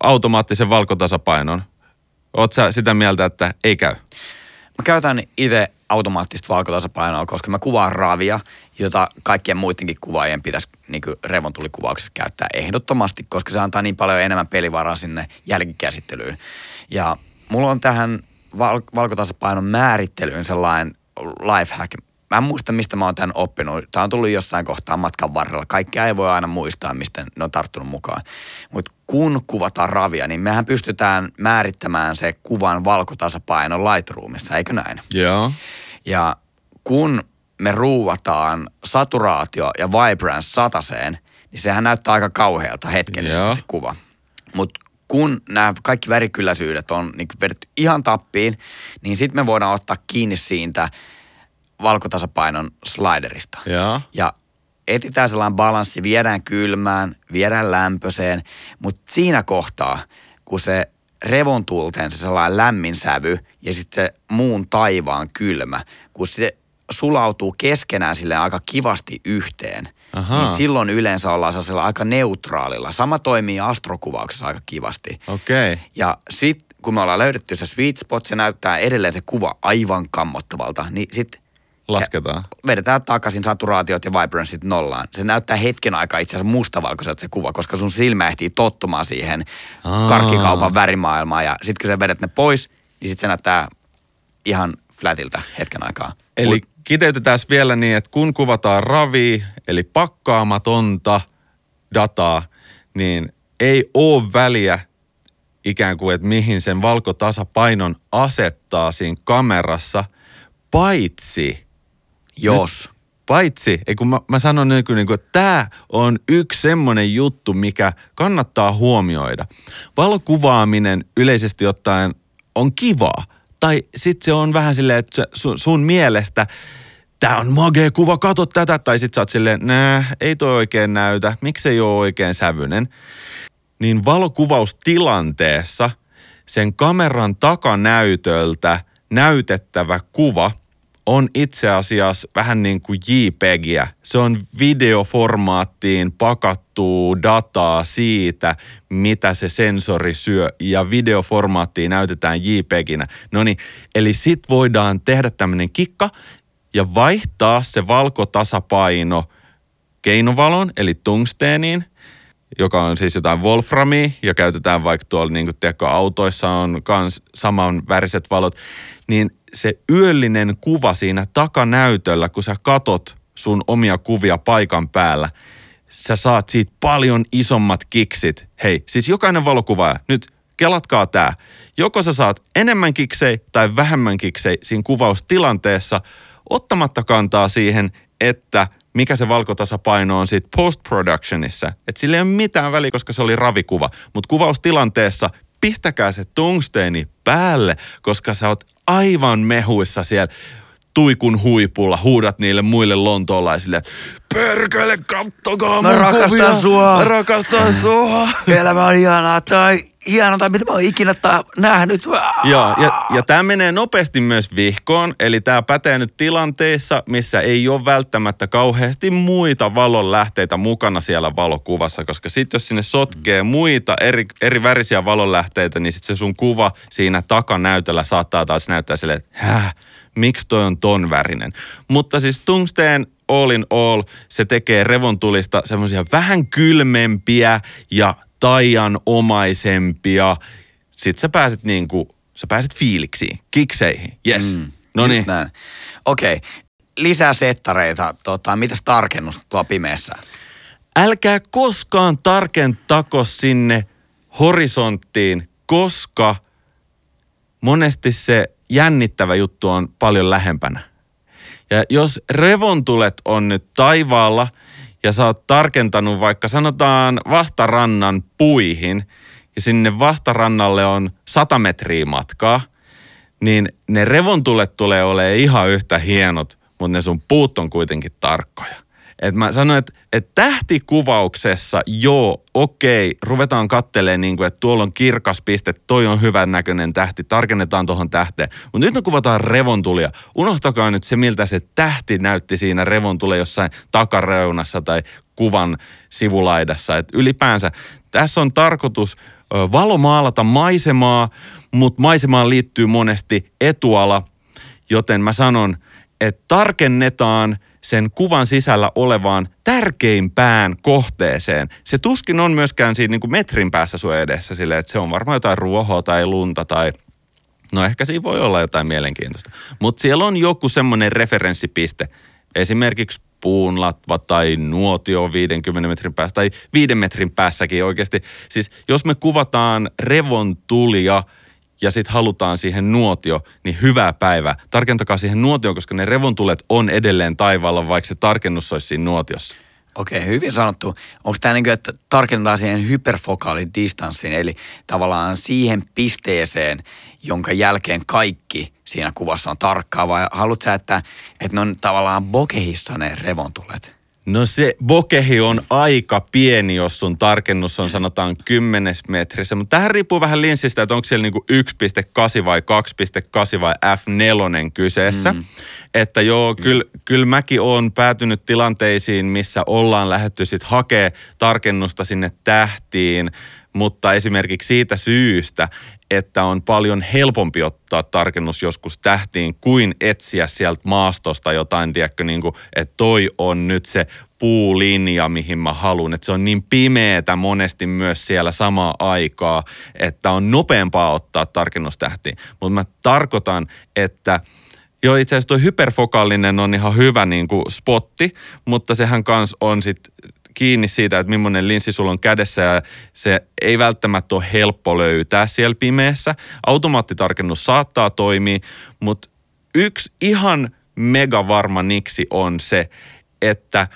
automaattisen valkotasapainon. Oot sä sitä mieltä, että ei käy? Mä käytän itse automaattista valkotasapainoa, koska mä kuvaan ravia, jota kaikkien muidenkin kuvaajien pitäisi niin revontulikuvaukset käyttää ehdottomasti, koska se antaa niin paljon enemmän pelivaraa sinne jälkikäsittelyyn. Ja mulla on tähän val- valkotasapainon määrittelyyn sellainen lifehack. Mä en muista, mistä mä oon tämän oppinut. Tämä on tullut jossain kohtaa matkan varrella. Kaikkea ei voi aina muistaa, mistä ne on tarttunut mukaan. Mutta kun kuvataan ravia, niin mehän pystytään määrittämään se kuvan valkotasapaino Lightroomissa, eikö näin? Joo. Ja kun me ruuvataan saturaatio ja vibrance sataseen, niin sehän näyttää aika kauhealta hetkellisesti Joo. se kuva. Mutta kun nämä kaikki värikylläisyydet on niin vedetty ihan tappiin, niin sitten me voidaan ottaa kiinni siitä valkotasapainon sliderista. Joo. Ja etsitään sellainen balanssi, viedään kylmään, viedään lämpöiseen, mutta siinä kohtaa, kun se revontulteen se sellainen lämmin sävy ja sitten se muun taivaan kylmä, kun se sulautuu keskenään sille aika kivasti yhteen, Ahaa. niin silloin yleensä ollaan sellaisella aika neutraalilla. Sama toimii astrokuvauksessa aika kivasti. Okei. Okay. Ja sitten kun me ollaan löydetty se sweet spot, se näyttää edelleen se kuva aivan kammottavalta, niin sitten Lasketaan. vedetään takaisin saturaatiot ja vibranceit nollaan. Se näyttää hetken aikaa itse asiassa mustavalkoiselta se kuva, koska sun silmä ehtii tottumaan siihen Aa. karkkikaupan värimaailmaan. Ja sitten kun sä vedät ne pois, niin sitten se näyttää ihan flatilta hetken aikaa. Eli Mut kiteytetään vielä niin, että kun kuvataan ravi, eli pakkaamatonta dataa, niin ei ole väliä ikään kuin, että mihin sen valkotasapainon asettaa siinä kamerassa, paitsi, jos. paitsi, ei kun mä, mä sanon niin kuin, niin kuin, että tämä on yksi semmoinen juttu, mikä kannattaa huomioida. Valokuvaaminen yleisesti ottaen on kivaa. Tai sitten se on vähän silleen, että sun, sun mielestä tämä on magea kuva, kato tätä. Tai sitten sä oot silleen, nää, ei toi oikein näytä, miksei ole oikein sävyinen. Niin valokuvaustilanteessa sen kameran takanäytöltä näytettävä kuva on itse asiassa vähän niin kuin JPEGiä. Se on videoformaattiin pakattua dataa siitä, mitä se sensori syö ja videoformaattiin näytetään JPEGinä. No niin, eli sit voidaan tehdä tämmöinen kikka ja vaihtaa se valkotasapaino keinovalon eli tungsteeniin, joka on siis jotain wolframia ja käytetään vaikka tuolla niin kuin tiedätkö, autoissa on kans saman väriset valot, niin se yöllinen kuva siinä takanäytöllä, kun sä katot sun omia kuvia paikan päällä, sä saat siitä paljon isommat kiksit. Hei, siis jokainen valokuvaaja, nyt kelatkaa tää. Joko sä saat enemmän kiksei tai vähemmän kiksei siinä kuvaustilanteessa, ottamatta kantaa siihen, että mikä se valkotasapaino on siitä post-productionissa. Että sillä ei ole mitään väliä, koska se oli ravikuva. Mutta kuvaustilanteessa pistäkää se tungsteeni päälle, koska sä oot aivan mehuissa siellä tuikun huipulla, huudat niille muille lontoolaisille, perkele, kattokaa Mä rakastan kuvia. sua." Mä rakastan sua. Elämä on ihanaa tai hienoa tai mitä mä oon ikinä ta- nähnyt. Joo, ja, ja tämä menee nopeasti myös vihkoon, eli tämä pätee nyt tilanteissa, missä ei ole välttämättä kauheasti muita valonlähteitä mukana siellä valokuvassa, koska sitten jos sinne sotkee muita eri, eri värisiä valonlähteitä, niin sitten se sun kuva siinä takanäytöllä saattaa taas näyttää silleen, että häh, miksi toi on ton värinen. Mutta siis tungsteen all in all, se tekee revontulista semmoisia vähän kylmempiä ja taianomaisempia. Sitten sä pääset niinku, sä pääset fiiliksiin, kikseihin. Yes. Mm, no niin. Okei, lisää settareita. Tota, mitäs tarkennusta tuo pimeässä? Älkää koskaan tarkentako sinne horisonttiin, koska monesti se jännittävä juttu on paljon lähempänä. Ja jos revontulet on nyt taivaalla ja sä oot tarkentanut vaikka sanotaan vastarannan puihin ja sinne vastarannalle on 100 metriä matkaa, niin ne revontulet tulee olemaan ihan yhtä hienot, mutta ne sun puut on kuitenkin tarkkoja. Et mä sanoin, että et tähtikuvauksessa, joo, okei, ruvetaan kattelemaan, niin kuin, että tuolla on kirkas piste, toi on hyvän näköinen tähti, tarkennetaan tuohon tähteen. Mutta nyt me kuvataan revontulia. Unohtakaa nyt se, miltä se tähti näytti siinä revontule jossain takareunassa tai kuvan sivulaidassa. Et ylipäänsä tässä on tarkoitus valomaalata maisemaa, mutta maisemaan liittyy monesti etuala, joten mä sanon, että tarkennetaan sen kuvan sisällä olevaan tärkeimpään kohteeseen. Se tuskin on myöskään siinä niin kuin metrin päässä sun edessä sille, että se on varmaan jotain ruohoa tai lunta tai No ehkä siinä voi olla jotain mielenkiintoista. Mutta siellä on joku semmoinen referenssipiste. Esimerkiksi puunlatva tai nuotio 50 metrin päässä tai 5 metrin päässäkin oikeasti. Siis jos me kuvataan revontulia ja sitten halutaan siihen nuotio, niin hyvää päivää. Tarkentakaa siihen nuotioon, koska ne revontulet on edelleen taivaalla, vaikka se tarkennus olisi siinä nuotiossa. Okei, hyvin sanottu. Onko tämä niin kuin, että tarkennetaan siihen hyperfokaalidistanssiin, eli tavallaan siihen pisteeseen, jonka jälkeen kaikki siinä kuvassa on tarkkaa, vai haluatko sä, että, että ne on tavallaan bokehissa ne revontulet? No se bokehi on aika pieni, jos sun tarkennus on sanotaan 10 metrissä, mutta tähän riippuu vähän linssistä, että onko siellä niinku 1.8 vai 2.8 vai F4 kyseessä. Mm. Että joo, kyllä kyl mäkin on päätynyt tilanteisiin, missä ollaan lähetty sitten hakea tarkennusta sinne tähtiin, mutta esimerkiksi siitä syystä, että on paljon helpompi ottaa tarkennus joskus tähtiin kuin etsiä sieltä maastosta jotain, tiedätkö, niin kuin, että toi on nyt se puulinja, mihin mä haluan. Että se on niin pimeetä monesti myös siellä samaa aikaa, että on nopeampaa ottaa tarkennus tähtiin. Mutta mä tarkoitan, että Joo, itse asiassa tuo hyperfokaalinen on ihan hyvä niin kuin spotti, mutta sehän kans on sit kiinni siitä, että millainen linssi sulla on kädessä ja se ei välttämättä ole helppo löytää siellä pimeässä. Automaattitarkennus saattaa toimia, mutta yksi ihan mega varma niksi on se, että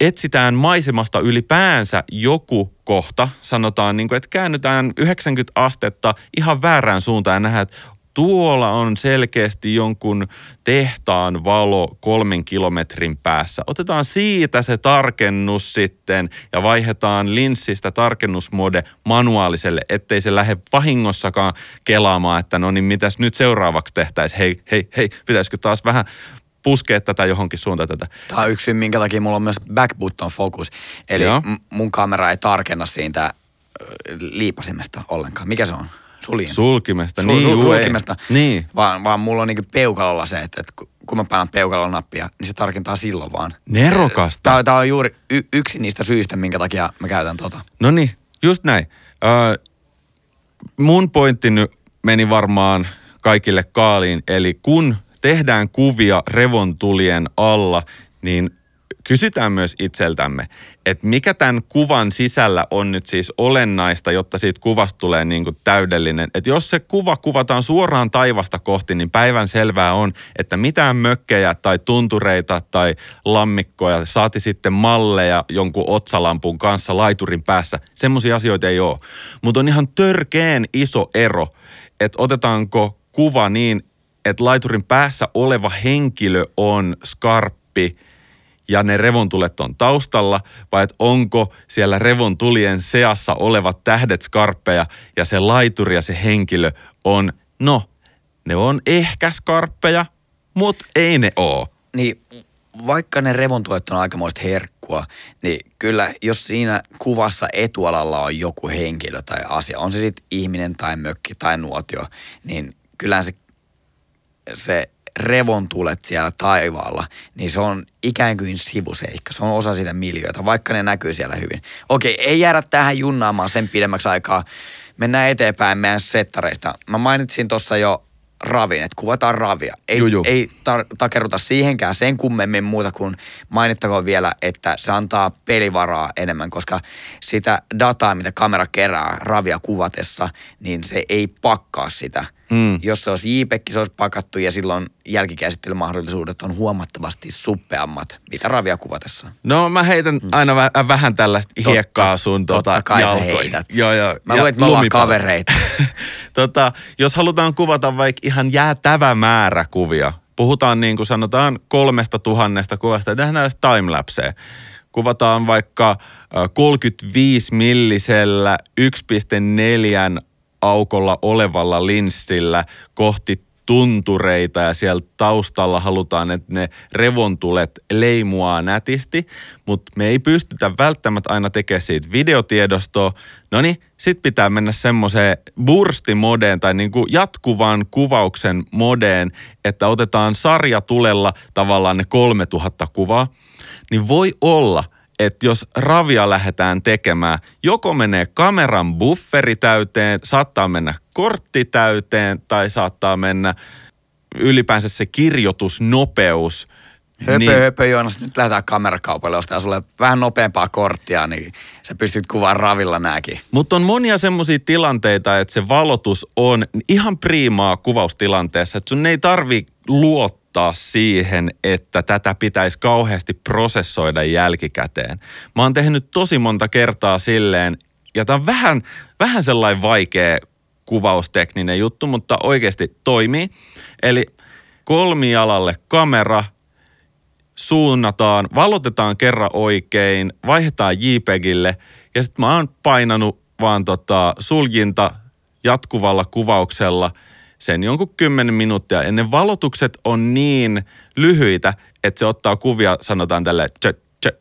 etsitään maisemasta ylipäänsä joku kohta, sanotaan niin kuin, että käännytään 90 astetta ihan väärään suuntaan ja nähdään, että tuolla on selkeästi jonkun tehtaan valo kolmen kilometrin päässä. Otetaan siitä se tarkennus sitten ja vaihdetaan linssistä tarkennusmode manuaaliselle, ettei se lähde vahingossakaan kelaamaan, että no niin mitäs nyt seuraavaksi tehtäisiin. Hei, hei, hei, pitäisikö taas vähän puskea tätä johonkin suuntaan tätä. Tämä on yksi minkä takia mulla on myös back button focus. Eli m- mun kamera ei tarkenna siitä liipasimesta ollenkaan. Mikä se on? Suljin. Sulkimesta, sul, niin. Sul, sulkimesta. Niin. Vaan, vaan mulla on niinku peukalolla se, että, että kun mä panan peukalon nappia, niin se tarkentaa silloin vaan. Nerokasta. Tämä, tämä on juuri y, yksi niistä syistä, minkä takia mä käytän tota. No niin, just näin. Ö, mun pointti nyt meni varmaan kaikille kaaliin, eli kun tehdään kuvia revontulien alla, niin kysytään myös itseltämme, että mikä tämän kuvan sisällä on nyt siis olennaista, jotta siitä kuvasta tulee niin kuin täydellinen. Että jos se kuva kuvataan suoraan taivasta kohti, niin päivän selvää on, että mitään mökkejä tai tuntureita tai lammikkoja, saati sitten malleja jonkun otsalampun kanssa laiturin päässä, semmoisia asioita ei ole. Mutta on ihan törkeen iso ero, että otetaanko kuva niin, että laiturin päässä oleva henkilö on skarppi – ja ne revontulet on taustalla, vai että onko siellä revontulien seassa olevat tähdet skarppeja ja se laituri ja se henkilö on, no, ne on ehkä skarppeja, mutta ei ne oo. Niin, vaikka ne revontulet on aikamoista herkkua, niin kyllä jos siinä kuvassa etualalla on joku henkilö tai asia, on se sitten ihminen tai mökki tai nuotio, niin kyllähän se, se revontulet siellä taivaalla, niin se on ikään kuin sivuseikka. Se on osa sitä miljöitä, vaikka ne näkyy siellä hyvin. Okei, ei jäädä tähän junnaamaan sen pidemmäksi aikaa. Mennään eteenpäin meidän settareista. Mä mainitsin tuossa jo ravin, että kuvataan ravia. Ei, Juju. ei tar- takeruta siihenkään sen kummemmin muuta kuin mainittakoon vielä, että se antaa pelivaraa enemmän, koska sitä dataa, mitä kamera kerää ravia kuvatessa, niin se ei pakkaa sitä – Mm. Jos se olisi JPEG, se olisi pakattu ja silloin jälkikäsittelymahdollisuudet on huomattavasti suppeammat, mitä ravia kuvatessa. No mä heitän mm. aina väh- vähän tällaista totta, hiekkaa sun tota, totta kai jalkoihin. heität. Joo, joo. Mä luulen, että me ollaan kavereita. [LAUGHS] tota, jos halutaan kuvata vaikka ihan jäätävä määrä kuvia, puhutaan niin kuin sanotaan kolmesta tuhannesta kuvasta, tehdään timelapsea. Kuvataan vaikka 35 millisellä 1.4 aukolla olevalla linssillä kohti tuntureita ja siellä taustalla halutaan, että ne revontulet leimuaa nätisti, mutta me ei pystytä välttämättä aina tekemään siitä videotiedostoa. No niin, sit pitää mennä semmoiseen burstimodeen tai niinku jatkuvan kuvauksen modeen, että otetaan sarjatulella tavallaan ne 3000 kuvaa. Niin voi olla – että jos ravia lähdetään tekemään, joko menee kameran bufferi täyteen, saattaa mennä kortti täyteen tai saattaa mennä ylipäänsä se kirjoitusnopeus. Höpö, niin, höpö, Joonas, nyt lähdetään kamerakaupalle ostaa sulle vähän nopeampaa korttia, niin sä pystyt kuvaamaan ravilla nääkin. Mutta on monia semmoisia tilanteita, että se valotus on ihan priimaa kuvaustilanteessa, että sun ei tarvi luottaa luottaa siihen, että tätä pitäisi kauheasti prosessoida jälkikäteen. Mä oon tehnyt tosi monta kertaa silleen, ja tämä on vähän, vähän sellainen vaikea kuvaustekninen juttu, mutta oikeasti toimii. Eli kolmialalle kamera, suunnataan, valotetaan kerran oikein, vaihdetaan JPEGille ja sitten mä oon painanut vaan tota suljinta jatkuvalla kuvauksella – sen jonkun kymmenen minuuttia. Ja ne valotukset on niin lyhyitä, että se ottaa kuvia, sanotaan tälle tch, tch,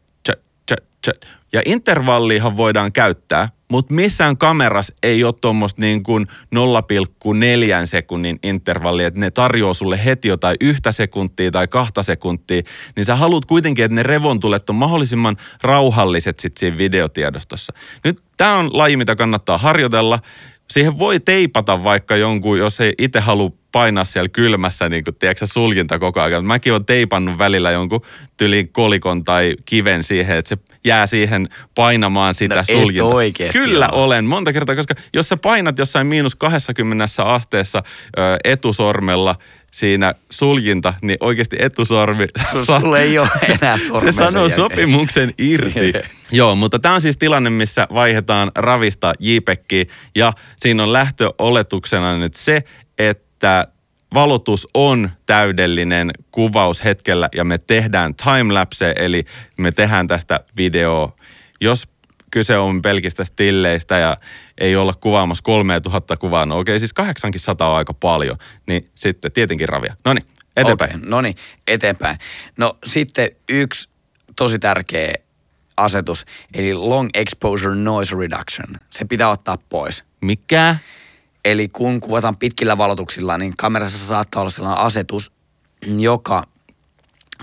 tch. Ja intervalliihan voidaan käyttää, mutta missään kameras ei ole tuommoista niin kuin 0,4 sekunnin intervallia, että ne tarjoaa sulle heti jotain yhtä sekuntia tai kahta sekuntia, niin sä haluat kuitenkin, että ne revontulet on mahdollisimman rauhalliset sit siinä videotiedostossa. Nyt tämä on laji, mitä kannattaa harjoitella siihen voi teipata vaikka jonkun, jos ei itse halua painaa siellä kylmässä, niin kuin, tiedätkö, suljinta koko ajan. Mäkin olen teipannut välillä jonkun tyliin kolikon tai kiven siihen, että se jää siihen painamaan sitä no, suljinta. Kyllä ole. olen, monta kertaa, koska jos sä painat jossain miinus 20 asteessa ö, etusormella – siinä suljinta, niin oikeasti etusormi... Sulla ei ole [LAUGHS] enää Se sanoo sopimuksen irti. [LAUGHS] Joo, mutta tämä on siis tilanne, missä vaihdetaan ravista JPEGiin ja siinä on lähtöoletuksena nyt se, että valotus on täydellinen kuvaus hetkellä ja me tehdään timelapse, eli me tehdään tästä video. Jos kyse on pelkistä stilleistä ja ei olla kuvaamassa 3000 kuvaa, no okei, siis 800 on aika paljon, niin sitten tietenkin ravia. No niin, eteenpäin. Okay, no niin, eteenpäin. No sitten yksi tosi tärkeä asetus, eli long exposure noise reduction. Se pitää ottaa pois. Mikä? Eli kun kuvataan pitkillä valotuksilla, niin kamerassa saattaa olla sellainen asetus, joka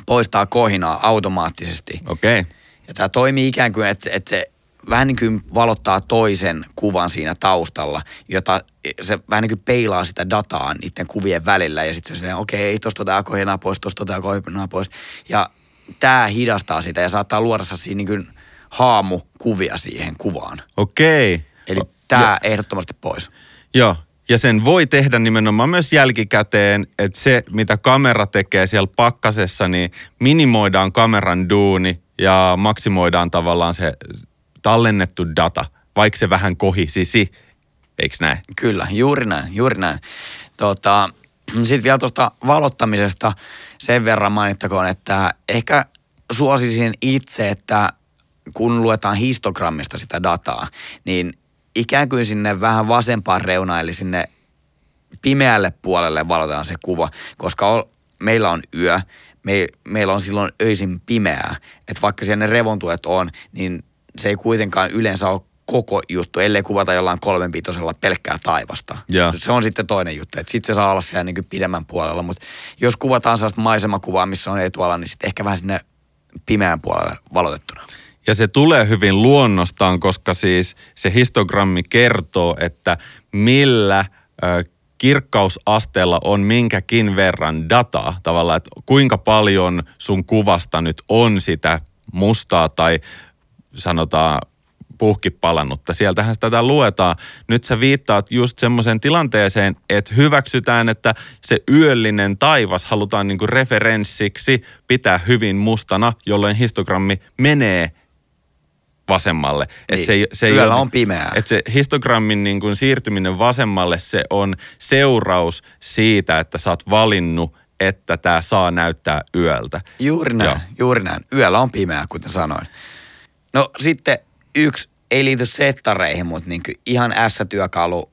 poistaa kohinaa automaattisesti. Okei. Okay. Ja tämä toimii ikään kuin, että, että se vähän niin kuin valottaa toisen kuvan siinä taustalla, jota se vähän niin kuin peilaa sitä dataa niiden kuvien välillä ja sitten se on okei, okay, tuosta otetaan kohenaa pois, tuosta otetaan kohenaa pois. Ja tämä hidastaa sitä ja saattaa luoda siinä niin kuin haamukuvia siihen kuvaan. Okei. Okay. Eli tämä ehdottomasti pois. Joo, ja sen voi tehdä nimenomaan myös jälkikäteen, että se mitä kamera tekee siellä pakkasessa, niin minimoidaan kameran duuni ja maksimoidaan tavallaan se tallennettu data, vaikka se vähän kohisisi, eikö näin? Kyllä, juuri näin, juuri näin. Tota, Sitten vielä tuosta valottamisesta sen verran mainittakoon, että ehkä suosisin itse, että kun luetaan histogrammista sitä dataa, niin ikään kuin sinne vähän vasempaan reunaan, eli sinne pimeälle puolelle valotetaan se kuva, koska meillä on yö, me, meillä on silloin öisin pimeää, että vaikka siellä ne revontuet on, niin se ei kuitenkaan yleensä ole koko juttu, ellei kuvata jollain kolmenpitosella pelkkää taivasta. Ja. Se on sitten toinen juttu, että sitten se saa olla siellä niin pidemmän puolella, mutta jos kuvataan sellaista maisemakuvaa, missä on etuala, niin sitten ehkä vähän sinne pimeän puolelle valotettuna. Ja se tulee hyvin luonnostaan, koska siis se histogrammi kertoo, että millä ö, kirkkausasteella on minkäkin verran dataa. Tavallaan, että kuinka paljon sun kuvasta nyt on sitä mustaa tai sanotaan puhki palannutta. Sieltähän tätä luetaan. Nyt sä viittaat just semmoiseen tilanteeseen, että hyväksytään, että se yöllinen taivas halutaan niinku referenssiksi pitää hyvin mustana, jolloin histogrammi menee vasemmalle. Niin, et se, se yöllä ei on pimeää. Et se histogrammin niin siirtyminen vasemmalle, se on seuraus siitä, että sä oot valinnut että tämä saa näyttää yöltä. Juuri näin, Joo. juuri näin. Yöllä on pimeää, kuten sanoin. No sitten yksi, ei liity settareihin, mutta niin ihan S-työkalu,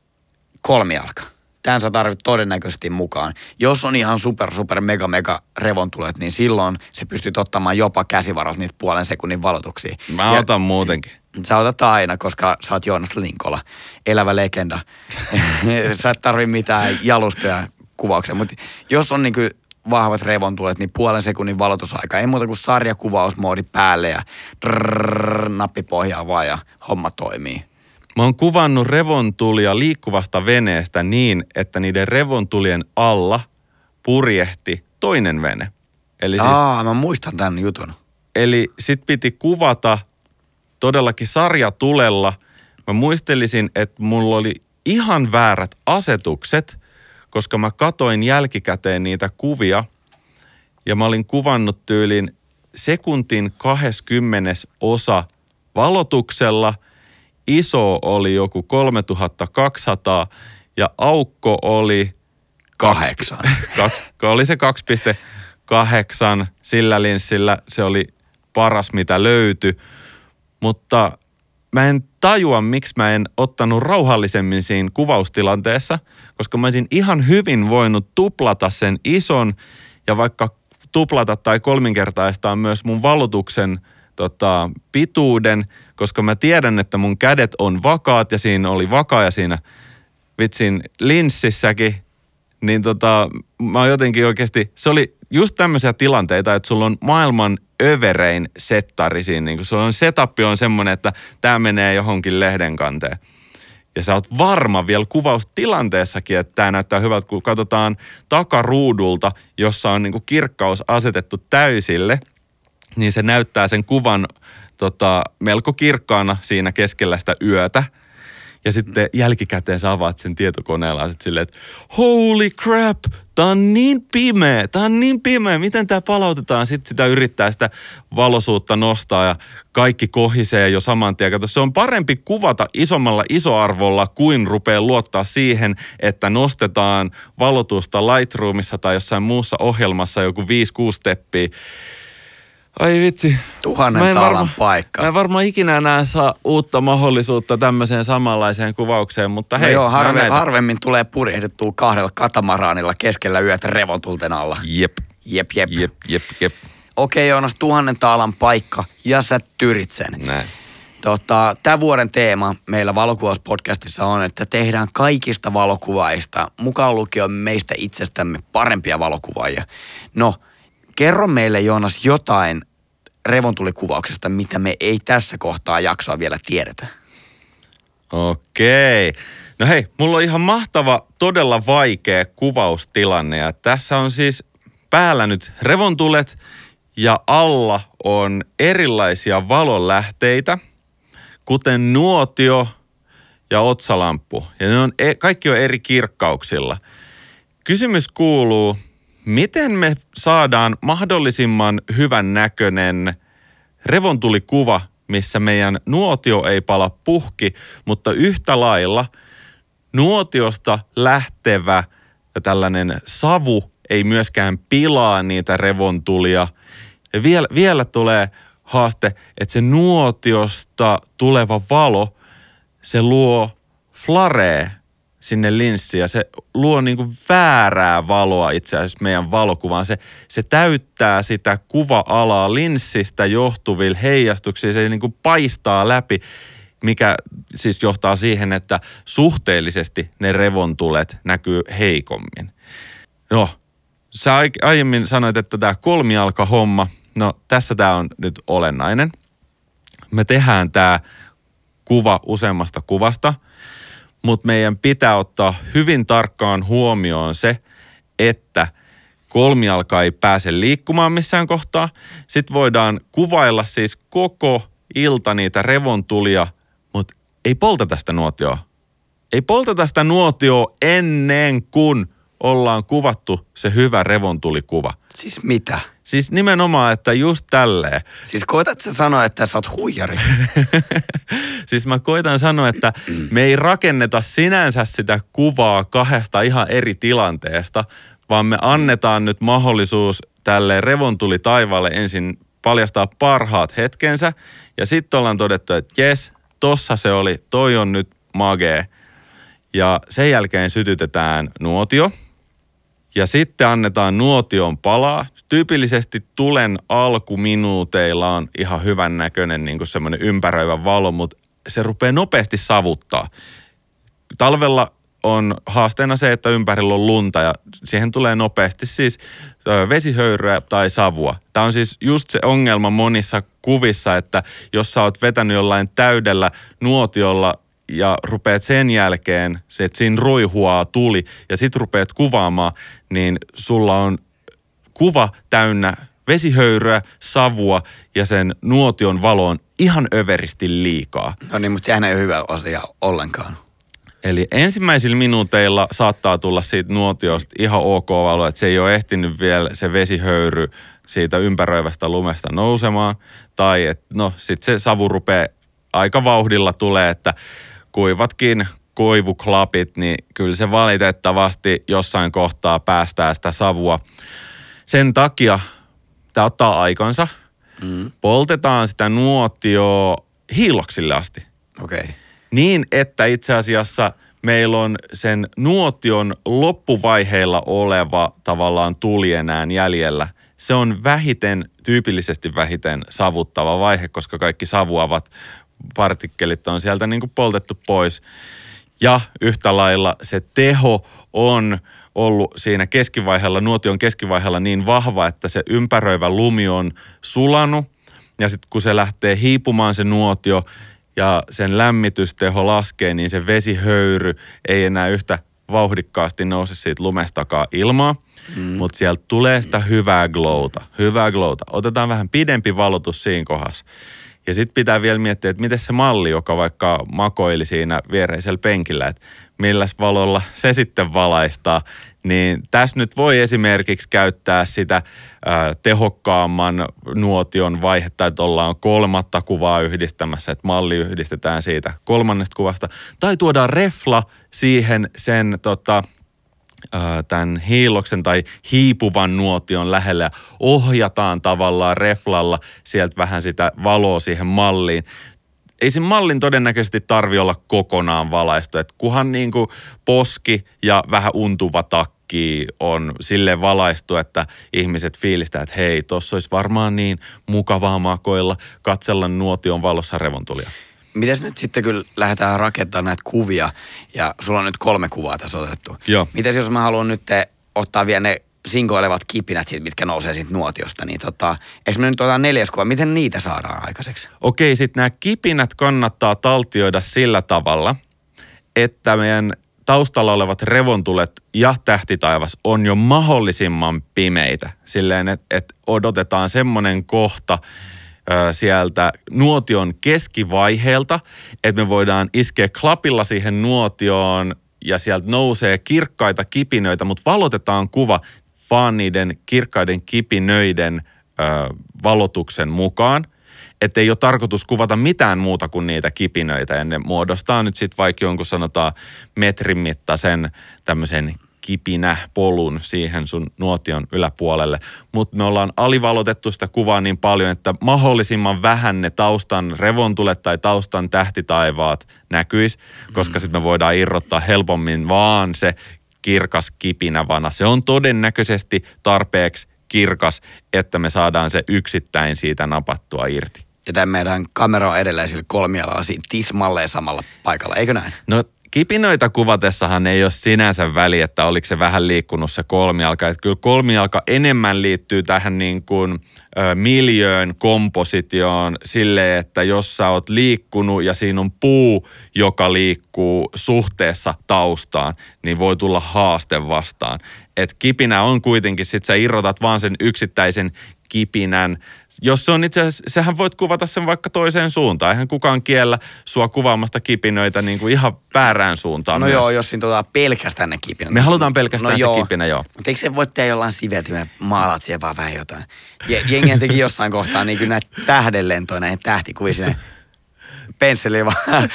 kolmijalka. Tämän sä tarvit todennäköisesti mukaan. Jos on ihan super, super, mega, mega revontulet, niin silloin se pystyt ottamaan jopa käsivarassa niitä puolen sekunnin valotuksia. Mä Ja- otan muutenkin. Sä otat aina, koska sä oot Joonas Linkola, elävä legenda. [LAUGHS] sä et tarvi mitään jalustoja kuvauksia, mutta jos on niinku vahvat revontulet, niin puolen sekunnin valotusaika. Ei muuta kuin sarjakuvausmoodi päälle ja drrrr, nappi pohjaa vaan ja homma toimii. Mä oon kuvannut revontulia liikkuvasta veneestä niin, että niiden revontulien alla purjehti toinen vene. Eli, siis, Aa, mä muistan tämän jutun. eli sit piti kuvata todellakin sarjatulella. Mä muistelisin, että mulla oli ihan väärät asetukset, koska mä katoin jälkikäteen niitä kuvia ja mä olin kuvannut tyylin sekuntin 20 osa valotuksella. Iso oli joku 3200 ja aukko oli Kahdeksan. Kaksi, [LAUGHS] oli se 2,8 sillä linssillä. Se oli paras, mitä löytyi. Mutta mä en tajua, miksi mä en ottanut rauhallisemmin siinä kuvaustilanteessa, koska mä olisin ihan hyvin voinut tuplata sen ison ja vaikka tuplata tai kolminkertaistaa myös mun valotuksen tota, pituuden, koska mä tiedän, että mun kädet on vakaat ja siinä oli vakaa ja siinä vitsin linssissäkin, niin tota, mä jotenkin oikeasti, se oli just tämmöisiä tilanteita, että sulla on maailman överein settari siinä, niin sulla on setup on semmoinen, että tämä menee johonkin lehden kanteen. Ja sä oot varma vielä kuvaustilanteessakin, että tämä näyttää hyvältä, kun katsotaan takaruudulta, jossa on niin kirkkaus asetettu täysille, niin se näyttää sen kuvan tota, melko kirkkaana siinä keskellä sitä yötä. Ja sitten jälkikäteen sä avaat sen tietokoneella ja sit silleen, että holy crap, tää on niin pimeä, tää on niin pimeä, miten tää palautetaan? Sitten sitä yrittää sitä valosuutta nostaa ja kaikki kohisee jo saman tien. Kato, se on parempi kuvata isommalla isoarvolla kuin rupeaa luottaa siihen, että nostetaan valotusta Lightroomissa tai jossain muussa ohjelmassa joku 5-6 steppiä. Ai vitsi. Tuhannen Mä en taalan varma- paikka. Mä en varmaan ikinä enää saa uutta mahdollisuutta tämmöiseen samanlaiseen kuvaukseen, mutta hei. no joo, harve, näitä. harvemmin tulee purjehdettua kahdella katamaraanilla keskellä yötä revontulten alla. Jep, Jep, jep. jep, jep, jep. Okei Joonas, tuhannen taalan paikka ja sä tyrit sen. Näin. Tota, tämän vuoden teema meillä valokuvauspodcastissa on, että tehdään kaikista valokuvaista, mukaan lukien meistä itsestämme parempia valokuvaajia. No, kerro meille Joonas jotain revontulikuvauksesta, mitä me ei tässä kohtaa jaksoa vielä tiedetä. Okei. No hei, mulla on ihan mahtava, todella vaikea kuvaustilanne ja tässä on siis päällä nyt revontulet ja alla on erilaisia valonlähteitä, kuten nuotio ja otsalamppu. Ja ne on, e- kaikki on eri kirkkauksilla. Kysymys kuuluu, miten me saadaan mahdollisimman hyvän näköinen revontulikuva, missä meidän nuotio ei pala puhki, mutta yhtä lailla nuotiosta lähtevä tällainen savu ei myöskään pilaa niitä revontulia. Ja vielä, vielä tulee haaste, että se nuotiosta tuleva valo, se luo flaree sinne linssiin ja se luo niinku väärää valoa itse asiassa meidän valokuvaan. Se, se täyttää sitä kuva-alaa linssistä johtuvilla heijastuksilla, se niinku paistaa läpi, mikä siis johtaa siihen, että suhteellisesti ne revontulet näkyy heikommin. No, sä ai- aiemmin sanoit, että tämä kolmialka homma, no tässä tämä on nyt olennainen. Me tehdään tämä kuva useammasta kuvasta, mutta meidän pitää ottaa hyvin tarkkaan huomioon se, että kolmialka ei pääse liikkumaan missään kohtaa. Sitten voidaan kuvailla siis koko ilta niitä revontulia, mutta ei polteta sitä nuotioa. Ei polteta sitä nuotioa ennen kuin ollaan kuvattu se hyvä revontulikuva. Siis mitä? Siis nimenomaan, että just tälleen. Siis koetat sä sanoa, että sä oot huijari? [LAUGHS] siis mä koitan sanoa, että me ei rakenneta sinänsä sitä kuvaa kahdesta ihan eri tilanteesta, vaan me annetaan nyt mahdollisuus tälle revontuli taivaalle ensin paljastaa parhaat hetkensä. Ja sitten ollaan todettu, että jes, tossa se oli, toi on nyt magee. Ja sen jälkeen sytytetään nuotio. Ja sitten annetaan nuotion palaa. Tyypillisesti tulen alkuminuuteilla on ihan hyvän näköinen niin semmoinen ympäröivä valo, mutta se rupeaa nopeasti savuttaa. Talvella on haasteena se, että ympärillä on lunta ja siihen tulee nopeasti siis vesihöyryä tai savua. Tämä on siis just se ongelma monissa kuvissa, että jos sä oot vetänyt jollain täydellä nuotiolla ja rupeat sen jälkeen, se, että siinä roihuaa tuli ja sit rupeat kuvaamaan, niin sulla on kuva täynnä vesihöyryä, savua ja sen nuotion valoon ihan överisti liikaa. No niin, mutta sehän ei ole hyvä asia ollenkaan. Eli ensimmäisillä minuuteilla saattaa tulla siitä nuotiosta ihan ok valo, että se ei ole ehtinyt vielä se vesihöyry siitä ympäröivästä lumesta nousemaan. Tai että no sitten se savu rupeaa aika vauhdilla tulee, että kuivatkin koivuklapit, niin kyllä se valitettavasti jossain kohtaa päästää sitä savua. Sen takia tämä ottaa aikansa. Mm. Poltetaan sitä nuotioa hiiloksille asti. Okei. Okay. Niin, että itse asiassa meillä on sen nuotion loppuvaiheilla oleva tavallaan tuli enää jäljellä. Se on vähiten, tyypillisesti vähiten savuttava vaihe, koska kaikki savuavat partikkelit on sieltä niin kuin poltettu pois. Ja yhtä lailla se teho on ollut siinä keskivaiheella, nuotion keskivaiheella niin vahva, että se ympäröivä lumi on sulanut. Ja sitten kun se lähtee hiipumaan se nuotio ja sen lämmitysteho laskee, niin se vesihöyry ei enää yhtä vauhdikkaasti nouse siitä lumestakaan ilmaa. Mm. Mutta sieltä tulee sitä hyvää glowta, hyvää glowta. Otetaan vähän pidempi valotus siinä kohdassa. Ja sitten pitää vielä miettiä, että miten se malli, joka vaikka makoili siinä viereisellä penkillä, että milläs valolla se sitten valaistaa. Niin tässä nyt voi esimerkiksi käyttää sitä ää, tehokkaamman nuotion vaihetta, että ollaan kolmatta kuvaa yhdistämässä, että malli yhdistetään siitä kolmannesta kuvasta. Tai tuodaan refla siihen sen tota, tämän hiiloksen tai hiipuvan nuotion lähelle ohjataan tavallaan reflalla sieltä vähän sitä valoa siihen malliin. Ei sen mallin todennäköisesti tarvi olla kokonaan valaistu, että kuhan niin kuin poski ja vähän untuva takki on sille valaistu, että ihmiset fiilistää, että hei, tuossa olisi varmaan niin mukavaa makoilla katsella nuotion valossa revontulia. Mites nyt sitten kyllä lähdetään rakentamaan näitä kuvia ja sulla on nyt kolme kuvaa tässä otettu. Joo. Mites jos mä haluan nyt ottaa vielä ne sinkoilevat kipinät siitä, mitkä nousee siitä nuotiosta, niin tota, eikö me nyt ottaa neljäs kuva, miten niitä saadaan aikaiseksi? Okei, sitten nämä kipinät kannattaa taltioida sillä tavalla, että meidän taustalla olevat revontulet ja tähtitaivas on jo mahdollisimman pimeitä. Silleen, että et odotetaan semmoinen kohta, sieltä nuotion keskivaiheelta, että me voidaan iskeä klapilla siihen nuotioon ja sieltä nousee kirkkaita kipinöitä, mutta valotetaan kuva vaan niiden kirkkaiden kipinöiden ö, valotuksen mukaan. Että ei ole tarkoitus kuvata mitään muuta kuin niitä kipinöitä ja ne muodostaa nyt sitten vaikka jonkun sanotaan metrin mittaisen tämmöisen kipinä polun siihen sun nuotion yläpuolelle. Mutta me ollaan alivalotettu sitä kuvaa niin paljon, että mahdollisimman vähän ne taustan revontulet tai taustan tähtitaivaat näkyis, koska sitten me voidaan irrottaa helpommin vaan se kirkas kipinävana. Se on todennäköisesti tarpeeksi kirkas, että me saadaan se yksittäin siitä napattua irti. Ja tämä meidän kamera on edelleen sillä kolmialalla siinä tismalleen samalla paikalla, eikö näin? No kipinöitä kuvatessahan ei ole sinänsä väli, että oliko se vähän liikkunut se kolmijalka. Että kyllä kolmijalka enemmän liittyy tähän niin kuin miljöön kompositioon sille, että jos sä oot liikkunut ja siinä on puu, joka liikkuu suhteessa taustaan, niin voi tulla haaste vastaan. Et kipinä on kuitenkin, sit sä irrotat vaan sen yksittäisen kipinän. Jos se on itse asiassa, sehän voit kuvata sen vaikka toiseen suuntaan. Eihän kukaan kiellä sua kuvaamasta kipinöitä niin kuin ihan väärään suuntaan No myös. joo, jos siinä tuota pelkästään ne kipinät. Me halutaan pelkästään no se joo. kipinä, joo. Mutta eikö se voi tehdä jollain siveltimellä, maalat siellä vaan vähän jotain. Jengen teki jossain kohtaa niin näitä tähdenlentoja, näihin tähtikuvia pensselin vaan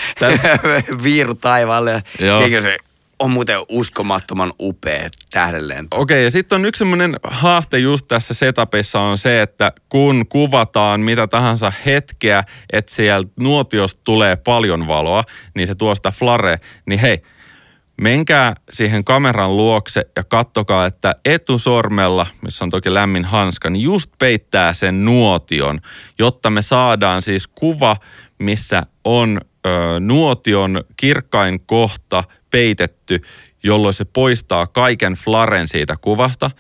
[LAUGHS] viiru taivaalle. Joo. Se on muuten uskomattoman upea tähdenlento. Okei, ja sitten on yksi semmoinen haaste just tässä setupissa on se, että kun kuvataan mitä tahansa hetkeä, että sieltä nuotiosta tulee paljon valoa, niin se tuo sitä flare, niin hei, menkää siihen kameran luokse ja kattokaa, että etusormella, missä on toki lämmin hanska, niin just peittää sen nuotion, jotta me saadaan siis kuva, missä on ö, nuotion kirkkain kohta peitetty, jolloin se poistaa kaiken flaren siitä kuvasta.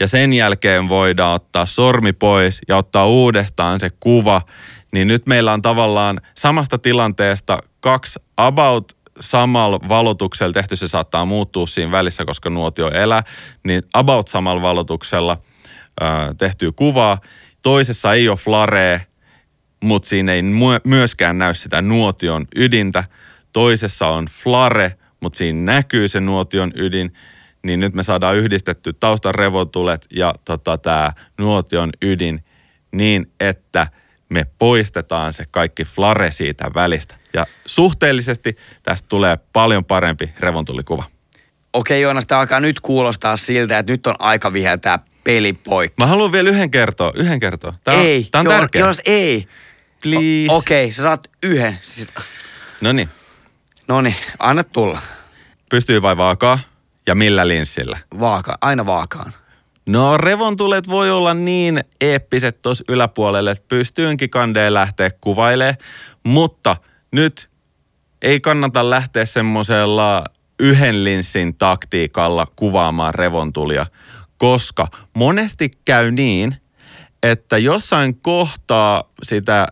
Ja sen jälkeen voidaan ottaa sormi pois ja ottaa uudestaan se kuva. Niin nyt meillä on tavallaan samasta tilanteesta kaksi about samalla valotuksella tehty, se saattaa muuttua siinä välissä, koska nuotio elää, niin about samalla valotuksella tehtyä kuvaa. Toisessa ei ole flarea, mutta siinä ei myöskään näy sitä nuotion ydintä. Toisessa on flare, mutta siinä näkyy se nuotion ydin. Niin nyt me saadaan yhdistetty taustan revotulet ja tota, tämä nuotion ydin niin, että me poistetaan se kaikki flare siitä välistä. Ja suhteellisesti tästä tulee paljon parempi revontulikuva. Okei Joonas, tämä alkaa nyt kuulostaa siltä, että nyt on aika viheltää peli poikki. Mä haluan vielä yhden kertoa, yhden kertoa. Tämä on, ei, tämä on Joon, tärkeä. Joonas, ei. Please. O- Okei, sä saat yhden. No niin. No niin, anna tulla. Pystyy vai vaakaa? Ja millä linssillä? Vaaka, aina vaakaan. No revontulet voi olla niin eeppiset tuossa yläpuolelle, että pystyynkin kandeen lähteä kuvailemaan, mutta nyt ei kannata lähteä semmoisella yhden linssin taktiikalla kuvaamaan revontulia, koska monesti käy niin, että jossain kohtaa sitä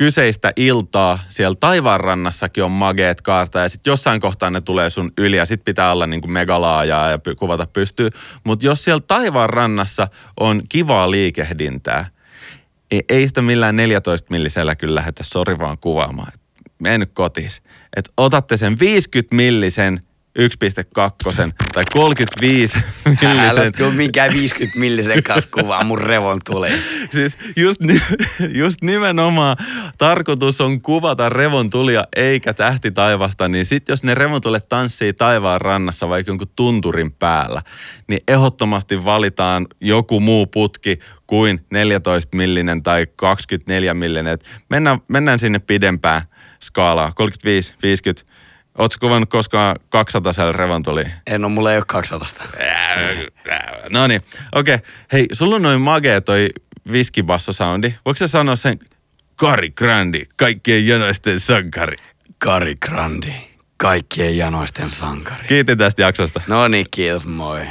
kyseistä iltaa siellä taivaanrannassakin on mageet kaarta ja sitten jossain kohtaa ne tulee sun yli ja sitten pitää olla niinku megalaajaa ja py- kuvata pystyy. Mutta jos siellä taivaanrannassa on kivaa liikehdintää, niin ei sitä millään 14 millisellä kyllä lähdetä sori vaan kuvaamaan. Mene nyt kotis. Et otatte sen 50 millisen 1.2 tai 35 Älä millisen. tuu minkään 50 millisen kanssa kuvaa mun revon tulee. [LAUGHS] Siis just, just nimenomaan tarkoitus on kuvata revontulia eikä tähti taivasta, niin sit jos ne revontulet tanssii taivaan rannassa vaikka jonkun tunturin päällä, niin ehdottomasti valitaan joku muu putki kuin 14 millinen tai 24 millinen. Mennään, mennään sinne pidempään skaalaa, 35, 50. Ootko kuvannut koskaan 200 revontuli? En ole, mulla ei ole 200. No niin, okei. Okay. Hei, sulla on noin magea toi viskibasso-soundi. Voiko sä sanoa sen Kari Grandi, kaikkien janoisten sankari? Kari Grandi, kaikkien janoisten sankari. Kiitos tästä jaksosta. No niin, kiitos, moi.